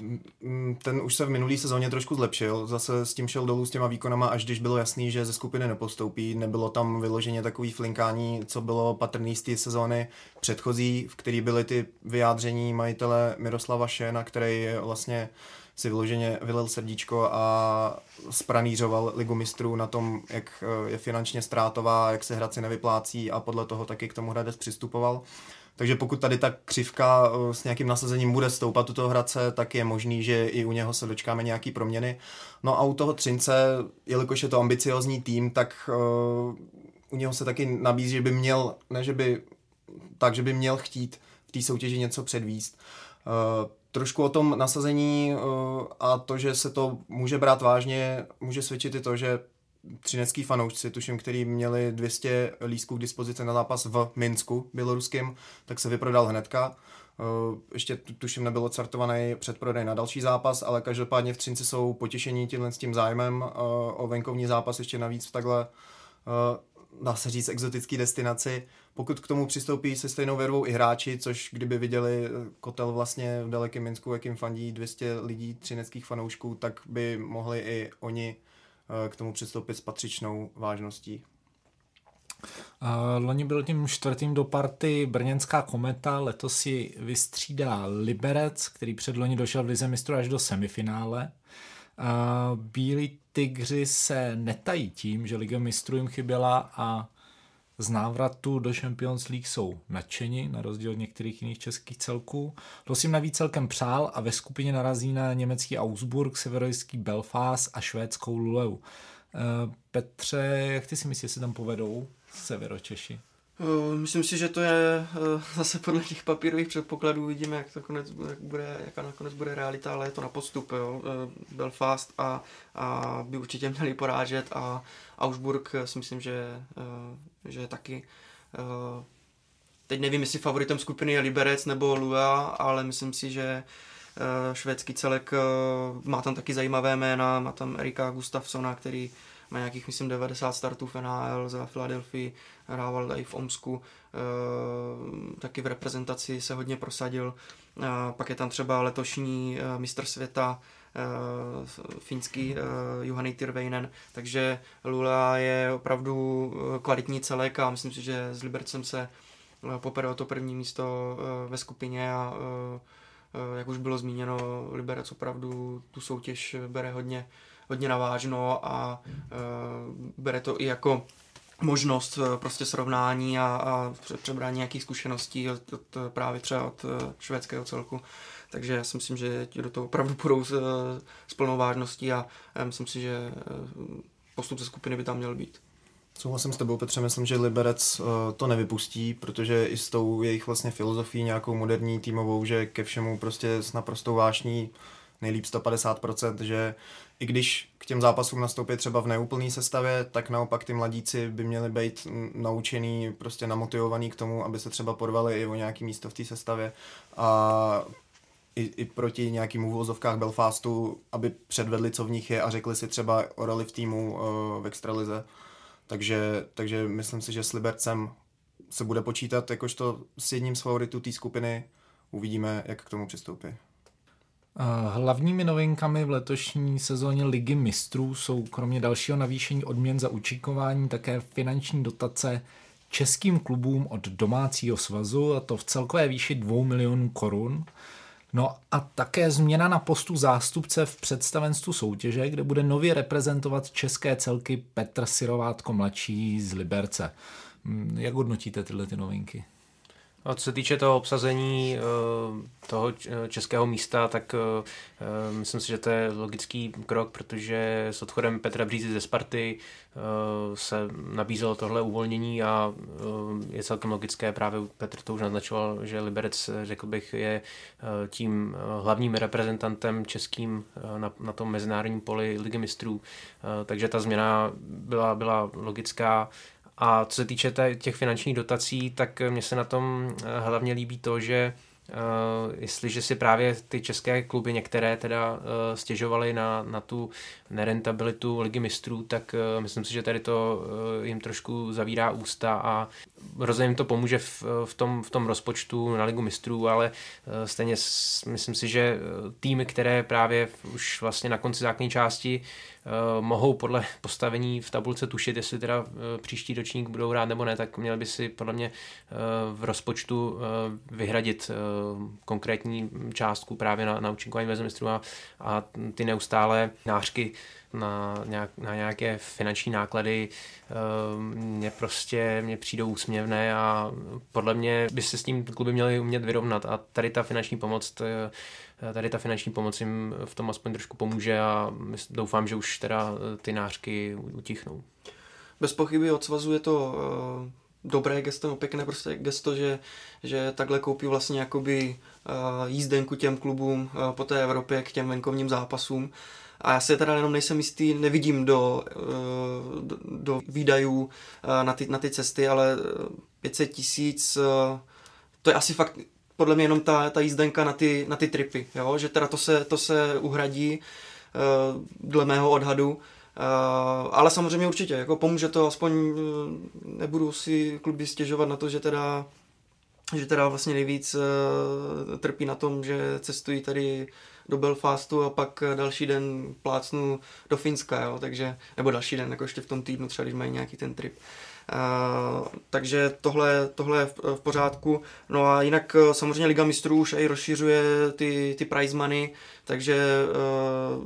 ten už se v minulý sezóně trošku zlepšil, zase s tím šel dolů s těma výkonama, až když bylo jasný, že ze skupiny nepostoupí, nebylo tam vyloženě takový flinkání, co bylo patrný z té sezóny předchozí, v který byly ty vyjádření majitele Miroslava Šena, který vlastně si vyloženě vylil srdíčko a spranířoval ligu mistrů na tom, jak je finančně ztrátová, jak se Hradci nevyplácí a podle toho taky k tomu Hradec přistupoval. Takže pokud tady ta křivka eh, s nějakým nasazením bude stoupat u toho Hradce, tak je možný, že i u něho se dočkáme nějaký proměny. No a u toho Třince, jelikož je to ambiciozní tým, tak uh, u něho se taky nabízí, že by měl, ne že by, tak, že by měl chtít v té soutěži něco předvíst. Uh, trošku o tom nasazení a to, že se to může brát vážně, může svědčit i to, že třinecký fanoušci, tuším, který měli 200 lístků k dispozici na zápas v Minsku běloruským, tak se vyprodal hnedka. Eh, ještě tuším nebylo certovaný předprodej na další zápas, ale každopádně v Třinci jsou potěšení tímhle s tím zájmem eh, o venkovní zápas ještě navíc v takhle eh, dá se říct, exotický destinaci. Pokud k tomu přistoupí se stejnou vervou i hráči, což kdyby viděli kotel vlastně v dalekém Minsku, jakým fandí 200 lidí, třineckých fanoušků, tak by mohli i oni k tomu přistoupit s patřičnou vážností. Uh, loni byl tím čtvrtým do party Brněnská kometa, letos si vystřídá Liberec, který předloni došel v Lize mistru až do semifinále. Uh, Bílí tygři se netají tím, že Liga mistrů jim chyběla a z návratu do Champions League jsou nadšeni, na rozdíl od některých jiných českých celků. To si navíc celkem přál a ve skupině narazí na německý Augsburg, severojský Belfast a švédskou Luleu. Eh, Petře, jak ty si myslíš, že se tam povedou severočeši? Eh, myslím si, že to je eh, zase podle těch papírových předpokladů, vidíme, jak to konec, jak bude, jaká nakonec bude realita, ale je to na postup. Jo. Belfast a, a by určitě měli porážet a Augsburg si myslím, že, že taky teď nevím, jestli favoritem skupiny je Liberec nebo Lua, ale myslím si, že švédský celek má tam taky zajímavé jména, má tam Erika Gustafsona, který má nějakých, myslím, 90 startů v NHL za Philadelphia, hrával tady v Omsku, e, taky v reprezentaci se hodně prosadil. E, pak je tam třeba letošní e, mistr světa, finský Juhany Tyrveinen, takže Lula je opravdu kvalitní celek a myslím si, že s Libercem se popere o to první místo ve skupině a jak už bylo zmíněno, Liberec opravdu tu soutěž bere hodně, hodně navážno a bere to i jako možnost eh, prostě srovnání a, a přebrání nějakých zkušeností od, od, právě třeba od eh, švédského celku. Takže já si myslím, že ti do toho opravdu půjdou s, eh, s plnou vážností a myslím si, že postup ze skupiny by tam měl být. Souhlasím s tebou, Petře, myslím, že Liberec to nevypustí, protože i s tou jejich vlastně filozofií nějakou moderní týmovou, že ke všemu prostě s naprostou vášní nejlíp 150%, že i když k těm zápasům nastoupí třeba v neúplné sestavě, tak naopak ty mladíci by měli být naučený, prostě namotivovaný k tomu, aby se třeba porvali i o nějaký místo v té sestavě a i, i proti nějakým uvozovkách Belfastu, aby předvedli, co v nich je a řekli si třeba o roli v týmu uh, v extralize. Takže, takže myslím si, že s Libercem se bude počítat jakožto s jedním z favoritů té skupiny. Uvidíme, jak k tomu přistoupí. Hlavními novinkami v letošní sezóně Ligy mistrů jsou kromě dalšího navýšení odměn za učíkování také finanční dotace českým klubům od domácího svazu, a to v celkové výši 2 milionů korun. No a také změna na postu zástupce v představenstvu soutěže, kde bude nově reprezentovat české celky Petr Sirovátko mladší z Liberce. Hm, jak hodnotíte tyhle ty novinky? A co se týče toho obsazení eh, toho českého místa, tak eh, eh, myslím si, že to je logický krok, protože s odchodem Petra Břízy ze Sparty se nabízelo tohle uvolnění a je celkem logické, právě Petr to už naznačoval, že Liberec, řekl bych, je tím hlavním reprezentantem českým na, na tom mezinárodním poli Ligy mistrů, takže ta změna byla, byla logická a co se týče těch finančních dotací, tak mně se na tom eh, hlavně líbí to, že jestliže si právě ty české kluby některé teda stěžovaly na, na tu nerentabilitu ligy mistrů, tak myslím si, že tady to jim trošku zavírá ústa a rozhodně jim to pomůže v, v, tom, v tom rozpočtu na ligu mistrů, ale stejně myslím si, že týmy, které právě už vlastně na konci základní části uh, mohou podle postavení v tabulce tušit, jestli teda uh, příští ročník budou hrát nebo ne, tak měli by si podle mě uh, v rozpočtu vyhradit konkrétní částku právě na, na účinkování mezi a, a ty neustále nářky na, nějak, na nějaké finanční náklady mě prostě mě přijdou úsměvné a podle mě by se s tím kluby měly umět vyrovnat a tady ta finanční pomoc to je, tady ta finanční pomoc jim v tom aspoň trošku pomůže a doufám, že už teda eh, ty nářky utichnou. Bez pochyby od svazu je to dobré gesto, no pěkné prostě gesto, že, že takhle koupí vlastně jakoby jízdenku těm klubům po té Evropě k těm venkovním zápasům. A já se teda jenom nejsem jistý, nevidím do, do, do výdajů na ty, na ty cesty, ale 500 tisíc, to je asi fakt podle mě jenom ta, ta jízdenka na ty, na ty tripy, jo? že teda to se, to se uhradí uh, dle mého odhadu, uh, ale samozřejmě určitě, jako pomůže to, aspoň uh, nebudu si kluby stěžovat na to, že teda že teda vlastně nejvíc uh, trpí na tom, že cestují tady do Belfastu a pak další den plácnu do Finska, jo, takže, nebo další den, jako ještě v tom týdnu, třeba když mají nějaký ten trip. Uh, takže tohle, tohle je v, v pořádku. No a jinak eh, samozřejmě Liga mistrů už i rozšiřuje ty, ty prize money, takže uh,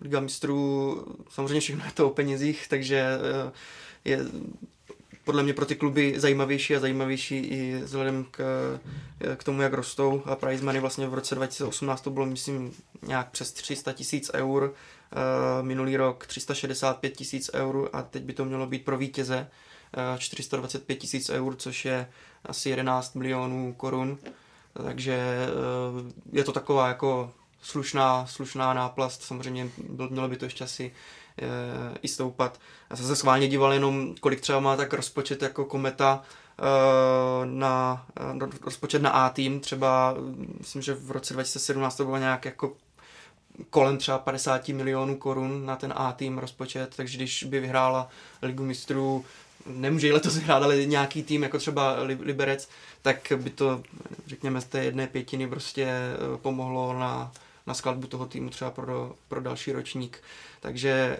Liga mistrů samozřejmě všechno je to o penězích, takže uh, je podle mě pro ty kluby zajímavější a zajímavější i vzhledem k, k tomu, jak rostou. A prize money vlastně v roce 2018 to bylo, myslím, nějak přes 300 tisíc eur, uh, minulý rok 365 tisíc eur a teď by to mělo být pro vítěze 425 tisíc eur, což je asi 11 milionů korun. Takže eh, je to taková jako slušná, slušná náplast, samozřejmě mělo by to ještě asi eh, i stoupat. Já jsem se schválně díval jenom, kolik třeba má tak rozpočet jako kometa eh, na, na rozpočet na A tým, třeba myslím, že v roce 2017 to bylo nějak jako kolem třeba 50 milionů korun na ten A tým rozpočet, takže když by vyhrála Ligu mistrů nemůže i letos hrát, ale nějaký tým, jako třeba Liberec, tak by to, řekněme, z té jedné pětiny prostě eh, pomohlo na, na skladbu toho týmu třeba pro, pro další ročník. Takže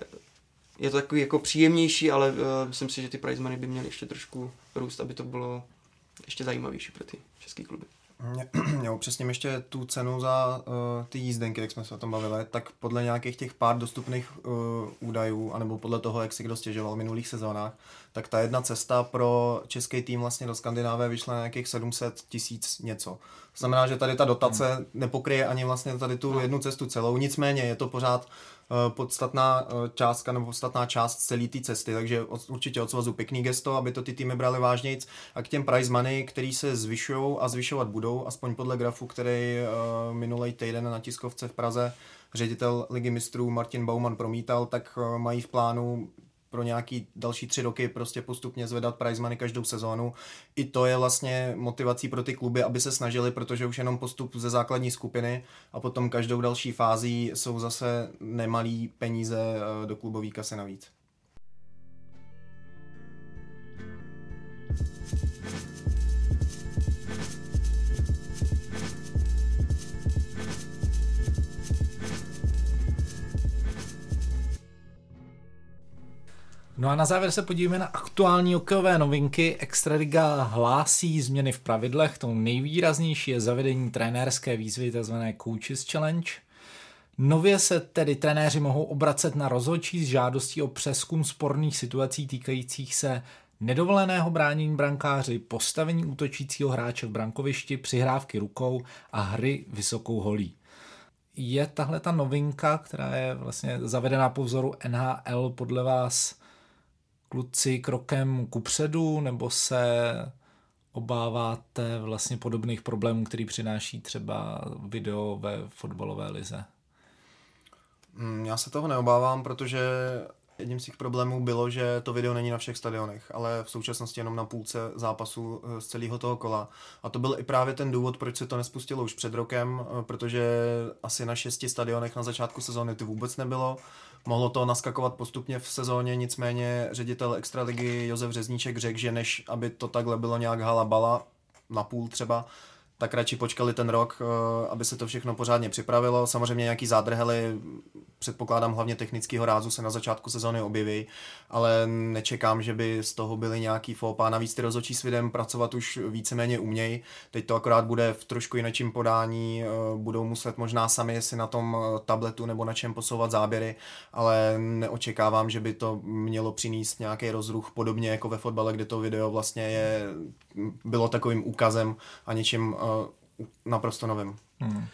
je to takový jako příjemnější, ale uh, myslím si, že ty prize money by měly ještě trošku růst, aby to bylo ještě zajímavější pro ty české kluby. <clears throat> Já upřesním ještě tu cenu za uh, ty jízdenky, jak jsme se o tom bavili, tak podle nějakých těch pár dostupných uh, údajů, anebo podle toho, jak si kdo stěžoval v minulých sezónách, tak ta jedna cesta pro český tým vlastně do Skandinávie vyšla na nějakých 700 tisíc něco. To znamená, že tady ta dotace hmm. nepokryje ani vlastně tady tu no. jednu cestu celou, nicméně je to pořád podstatná eh, částka nebo podstatná část celé té cesty, takže určitě od svazu pěkný gesto, aby to ty týmy brali vážnějc. A k těm prize money, který se zvyšují a zvyšovat budou, aspoň podle grafu, který eh, minulý týden na tiskovce v Praze ředitel ligy mistrů Martin Bauman promítal, tak mají v plánu pro nějaký další tři roky prostě postupně zvedat prize money každou sezónu. I to je vlastně motivací pro ty kluby, aby se snažili, protože už jenom postup ze základní skupiny a potom každou další fází jsou zase nemalý peníze eh, do klubové kasy navíc. No a na závěr se podívejme na aktuální hokejové novinky. Extraliga hlásí změny v pravidlech. Tou nejvýraznější je zavedení trenérské výzvy, tzv. Coaches Challenge. Nově se tedy trenéři mohou obracet na rozhodčí s žádostí o přeskum sporných situací týkajících se nedovoleného bránění brankáři, postavení útočícího hráče v brankovišti, přihrávky rukou a hry vysokou holí. Je tahle ta novinka, která je vlastně zavedená po vzoru NHL, podle vás kluci krokem kupředu, nebo se obáváte vlastně podobných problémů, který přináší třeba video ve fotbalové lize? Mm, já se toho neobávám, protože Jedním z těch problémů bylo, že to video není na všech stadionech, ale v současnosti jenom na půlce zápasu z celého toho kola. A to byl i právě ten důvod, proč se to nespustilo už před rokem, protože asi na šesti stadionech na začátku sezóny to vůbec nebylo. Mohlo to naskakovat postupně v sezóně, nicméně ředitel Extraligy Josef Řezníček řekl, že než aby to takhle bylo nějak halabala, na půl třeba, tak radši počkali ten rok, eh, aby se to všechno pořádně připravilo. Samozřejmě nějaký zádrhely, předpokládám hlavně technického rázu se na začátku sezóny objeví, ale nečekám, že by z toho byly nějaký fópa. Navíc ty rozočí s videem pracovat už víceméně umějí. Teď to akorát bude v trošku jinečím podání, eh, budou muset možná sami si na tom eh, tabletu nebo na čem posouvat záběry, ale neočekávám, že by to mělo přinést nějaký rozruch podobně jako ve fotbale, kde to video vlastně je, bylo takovým úkazem a něčím naprosto novým. Hmm.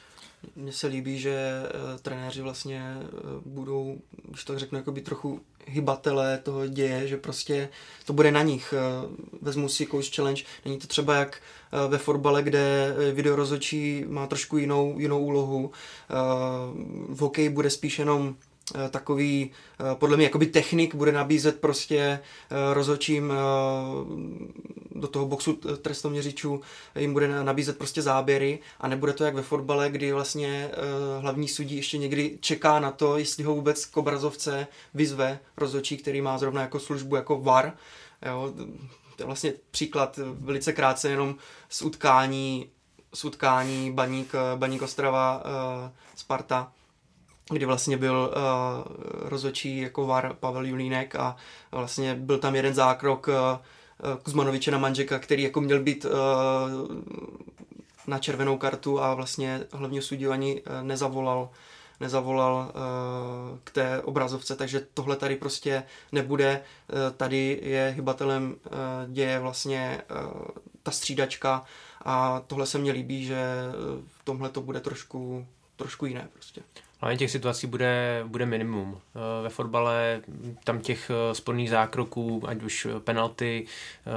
Mně se líbí, že uh, trenéři vlastně uh, budou, když to řeknu, jako by trochu hybatelé toho děje, že prostě to bude na nich. Uh, vezmu si coach challenge, není to třeba jak uh, ve fotbale, kde video rozhodčí má trošku jinou, jinou úlohu. Uh, v hokeji bude spíš jenom Eh, takový, eh, podle mě jakoby technik bude nabízet prostě eh, rozhodčím do toho boxu trestoměřičů, jim bude nabízet prostě záběry a nebude to jak ve fotbale, kdy vlastně hlavní sudí ještě někdy čeká na to, jestli ho vůbec k obrazovce vyzve rozhodčí, který má zrovna jako službu jako VAR. Jo, to je vlastně příklad velice krátce jenom z utkání, z utkání Baník, Baník Ostrava Sparta, kdy vlastně byl uh, rozhodčí jako VAR Pavel Julínek a vlastně byl tam jeden zákrok uh, Kuzmanoviče na Manžeka, který jako měl být uh, na červenou kartu a vlastně hlavně sudího ani uh, nezavolal nezavolal k té obrazovce, takže tohle tady prostě nebude. Tady je hybatelem děje vlastně ta střídačka a tohle se mně líbí, že v tomhle to bude trošku, trošku jiné prostě. Hlavně těch situací bude, bude minimum. Eh, ve fotbale tam těch eh, sporných zákroků, ať už penalty, eh,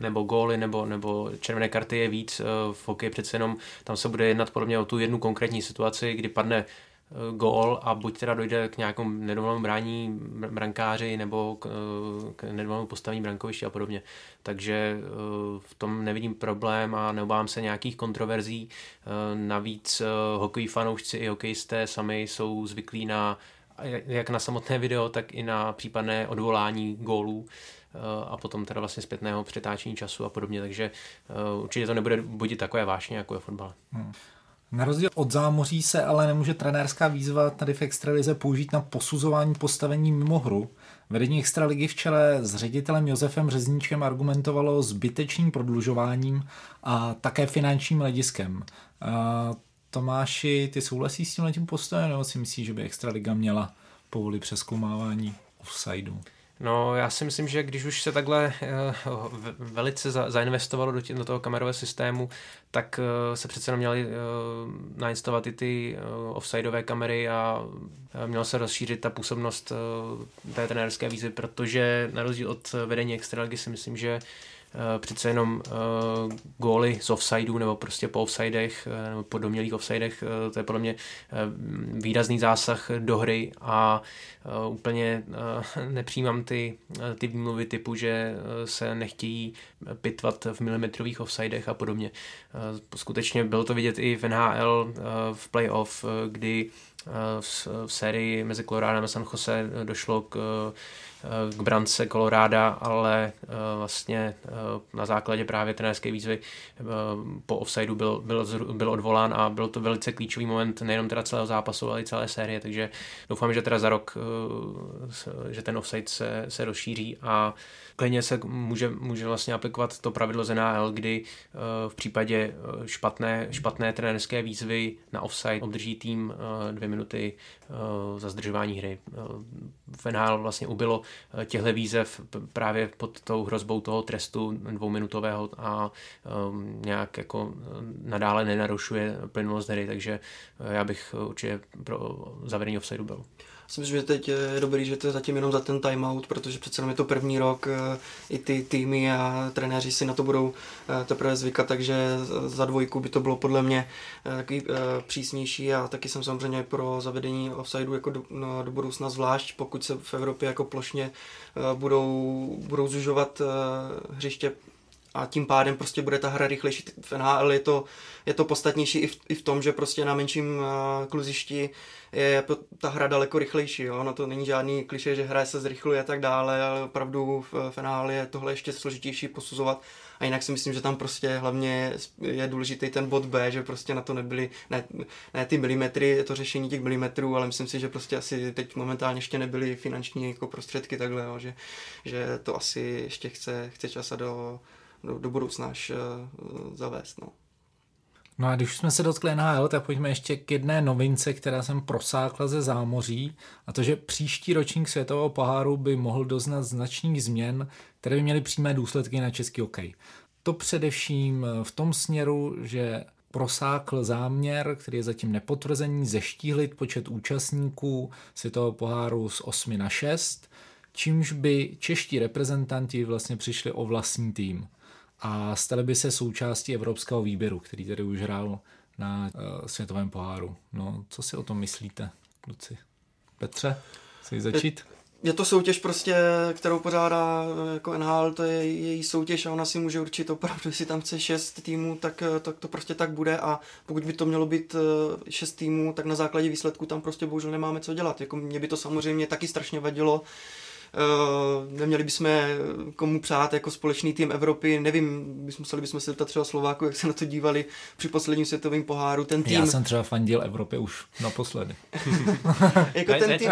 nebo góly, nebo, nebo červené karty je víc. V hokeji přece jenom tam se bude jednat podobně o tu jednu konkrétní situaci, kdy padne gól a buď teda dojde k nějakému nedovolenému brání brankáři nebo k, k nedovolenému postavení brankoviště a podobně. Takže eh, v tom nevidím problém a neobávám se nějakých kontroverzí. Eh, navíc eh, hokejí fanoušci i hokejisté sami jsou zvyklí na jak na samotné video, tak i na případné odvolání gólů a potom teda vlastně zpětného přetáčení času a podobně, takže určitě to nebude budit takové vášně, jako je fotbal. Hmm. Na rozdíl od zámoří se ale nemůže trenérská výzva tady v Extralize použít na posuzování postavení mimo hru. Vedení Extraligy v čele s ředitelem Josefem Řezníčkem argumentovalo zbytečným prodlužováním a také finančním hlediskem. Tomáši, ty souhlasíš s tím postojem, nebo si myslíš, že by Extraliga měla povolit přeskoumávání offsideu? No, já si myslím, že když už se takhle uh, velice za, zainvestovalo do, tě, do toho kamerového systému, tak uh, se přece jenom měly uh, nainstalovat i ty uh, offsideové kamery a uh, mělo se rozšířit ta působnost uh, té trenérské výzvy, protože na rozdíl od vedení extraligy si myslím, že přece jenom uh, góly z offsideu nebo prostě po offsidech uh, nebo po domělých offsidech, uh, to je podle mě uh, výrazný zásah do hry a uh, úplně uh, <laughs> nepřijímám ty, uh, ty výmluvy typu, že uh, se nechtějí pitvat v milimetrových offsidech a podobně. Uh, skutečně bylo to vidět i v NHL uh, v playoff, uh, kdy uh, v, v sérii mezi Colorado a San Jose došlo k uh, Eh, k brance Koloráda, ale eh, vlastně eh, na základě právě trenérské výzvy po offsideu byl, byl, byl odvolán a byl to velice klíčový moment nejenom teda celého zápasu, ale i celé série, takže doufám, že teda za rok, že ten offside se, se rozšíří a klidně se může, může vlastně aplikovat to pravidlo z NHL, kdy v případě špatné, špatné trenérské výzvy na offside obdrží tým dvě minuty za zdržování hry. V NHL vlastně ubylo Eh, těchto výzev právě pod tou hrozbou toho trestu dvouminutového a nějak jako eh, nadále nenarušuje plynulost hry, takže eh, já bych určitě pro zavedení offsideu byl. Si myslím, že teď je dobrý, že to je zatím jenom za ten timeout, protože přece jenom je to první rok, eh, i ty týmy a trenéři si na to budou eh, teprve zvykat, takže za dvojku by to bylo podle mě eh, takový přísnější a taky jsem samozřejmě pro zavedení offsideu jako do, no, do budoucna zvlášť, pokud se v Evropě jako plošně budou, budou zužovat hřiště a tím pádem prostě bude ta hra rychlejší. V NHL je to, je to podstatnější i v, i v tom, že prostě na menším uh, kluzišti je ta hra daleko rychlejší. Jo? No to není žádný kliše, že hra se zrychluje a tak dále, ale opravdu v, v NHL je tohle ještě složitější posuzovat. A jinak si myslím, že tam prostě hlavně je důležitý ten bod B, že prostě na to nebyly, ne, ne ty milimetry, to řešení těch milimetrů, ale myslím si, že prostě asi teď momentálně ještě nebyly finanční jako prostředky takhle, jo? Že, že to asi ještě chce, chce čas a do, do, do budoucna až uh, zavést. No. No a když jsme se dotkli NHL, tak pojďme ještě k jedné novince, která jsem prosákla ze zámoří, a to, že příští ročník světového poháru by mohl doznat značných změn, které by měly přímé důsledky na český hokej. To především v tom směru, že prosákl záměr, který je zatím nepotvrzený, zeštíhlit počet účastníků světového poháru z 8 na 6, čímž by čeští reprezentanti vlastně přišli o vlastní tým a stali by se součástí evropského výběru, který tedy už hrál na uh, světovém poháru. No, co si o tom myslíte, kluci? Petře, chci začít? Je to soutěž prostě, kterou pořádá eh, jako NHL, to je její soutěž a ona si může určit opravdu, <laughs> jestli tam chce šest týmů, tak, eh, tak to prostě tak bude a pokud by to mělo být šest týmů, tak na základě výsledku tam prostě bohužel nemáme co dělat. Jako mě by to samozřejmě taky strašně vadilo, neměli bychom komu přát jako společný tým Evropy, nevím, museli bychom se zeptat třeba Slováku, jak se na to dívali při posledním světovém poháru. Ten tým... Já jsem třeba fandil Evropě už naposledy. <laughs> jako ten, tým,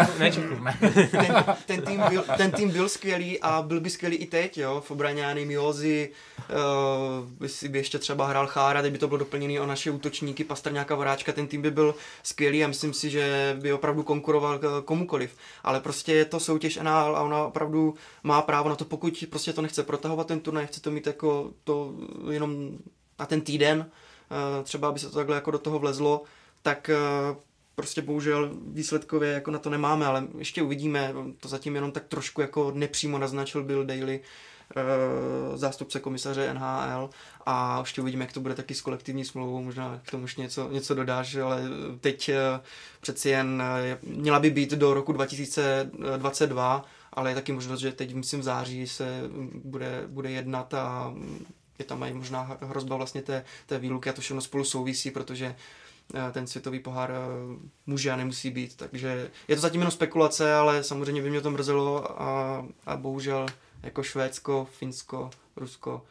ten, ten, tým byl, ten tým byl skvělý a byl by skvělý i teď, jo, v obraně Miozy, uh, by, by ještě třeba hrál Chára, teď by to bylo doplněné o naše útočníky, Pastrňáka, Voráčka, ten tým by byl skvělý a myslím si, že by opravdu konkuroval komukoliv. Ale prostě je to soutěž NHL a ona opravdu má právo na to, pokud prostě to nechce protahovat ten turnaj, chce to mít jako to jenom na ten týden, eh, třeba aby se to takhle jako do toho vlezlo, tak eh, prostě bohužel výsledkově jako na to nemáme, ale ještě uvidíme, to zatím jenom tak trošku jako nepřímo naznačil Bill Daly, eh, zástupce komisaře NHL a ještě uvidíme, jak to bude taky s kolektivní smlouvou, možná k tomu ještě něco, něco dodáš, ale teď přeci jen měla by být do roku 2022 ale je taky možnost, že teď, myslím, v září se bude, bude jednat a je tam i možná hrozba vlastně té, té výluky a to všechno spolu souvisí, protože eh, ten světový pohár eh, může a nemusí být, takže je to zatím jenom spekulace, ale samozřejmě by mě to mrzelo a, a bohužel jako Švédsko, Finsko, Rusko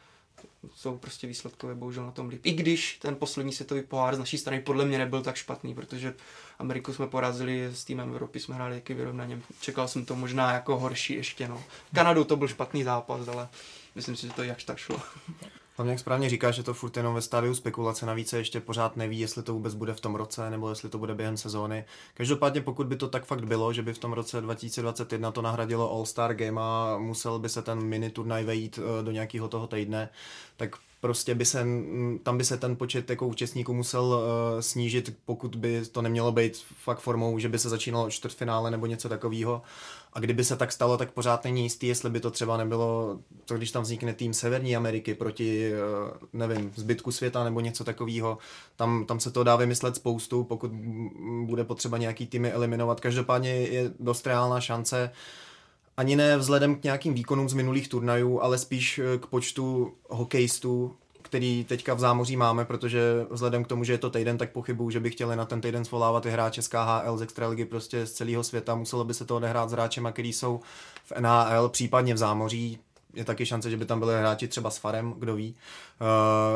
jsou prostě výsledkové bohužel na tom líp. I když ten poslední světový pohár z naší strany podle mě nebyl tak špatný, protože Ameriku jsme porazili, s týmem Evropy jsme hráli jaký vyrovnaně. Čekal jsem to možná jako horší ještě, no. Kanadu to byl špatný zápas, ale myslím si, že to jakž tak šlo. Hlavně jak správně říká, že to furt jenom ve stádiu spekulace, navíc se ještě pořád neví, jestli to vůbec bude v tom roce, nebo jestli to bude během sezóny. Každopádně pokud by to tak fakt bylo, že by v tom roce 2021 to nahradilo All-Star Game a musel by se ten mini turnaj vejít eh, do nějakého toho týdne, tak prostě by se, tam by se ten počet jako účastníků musel uh, snížit, pokud by to nemělo být fakt formou, že by se začínalo čtvrtfinále nebo něco takového. A kdyby se tak stalo, tak pořád není jistý, jestli by to třeba nebylo, to když tam vznikne tým Severní Ameriky proti, uh, nevím, zbytku světa nebo něco takového. Tam, tam se to dá vymyslet spoustu, pokud bude potřeba nějaký týmy eliminovat. Každopádně je dost reálná šance, uh, ani ne vzhledem k nějakým výkonům z minulých turnajů, ale spíš eh, k počtu hokejistů, který teďka v zámoří máme, protože vzhledem k tomu, že je to týden, tak pochybuju, že by chtěli na ten týden svolávat i hráče z KHL, z Extraligy, prostě z celého světa. Muselo by se to odehrát s hráčema, který jsou v NHL, případně v zámoří je taky šance, že by tam byli hráči třeba s Farem, kdo ví. Uh,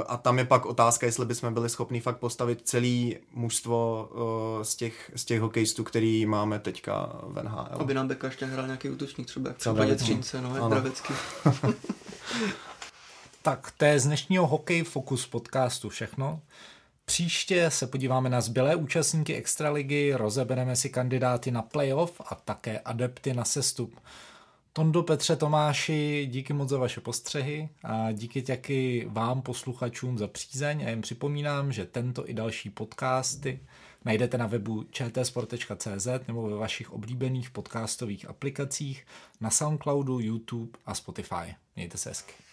a tam je pak otázka, jestli bychom byli schopni fakt postavit celý mužstvo uh, z, těch, z těch hokejistů, který máme teďka v NHL. Aby nám Beka ještě hrál nějaký útočník, třeba jak případě Třince, no, jak Bravecký. <laughs> tak to je z dnešního Hokej Focus podcastu všechno. Příště se podíváme na zbylé účastníky Extraligy, rozebereme si kandidáty na playoff a také adepty na sestup. Tondo Petře Tomáši, díky moc za vaše postřehy a díky taky vám posluchačům za přízeň a jen připomínám, že tento i další podcasty najdete na webu čtsport.cz nebo ve vašich oblíbených podcastových aplikacích na Soundcloudu, YouTube a Spotify. Mějte se hezky.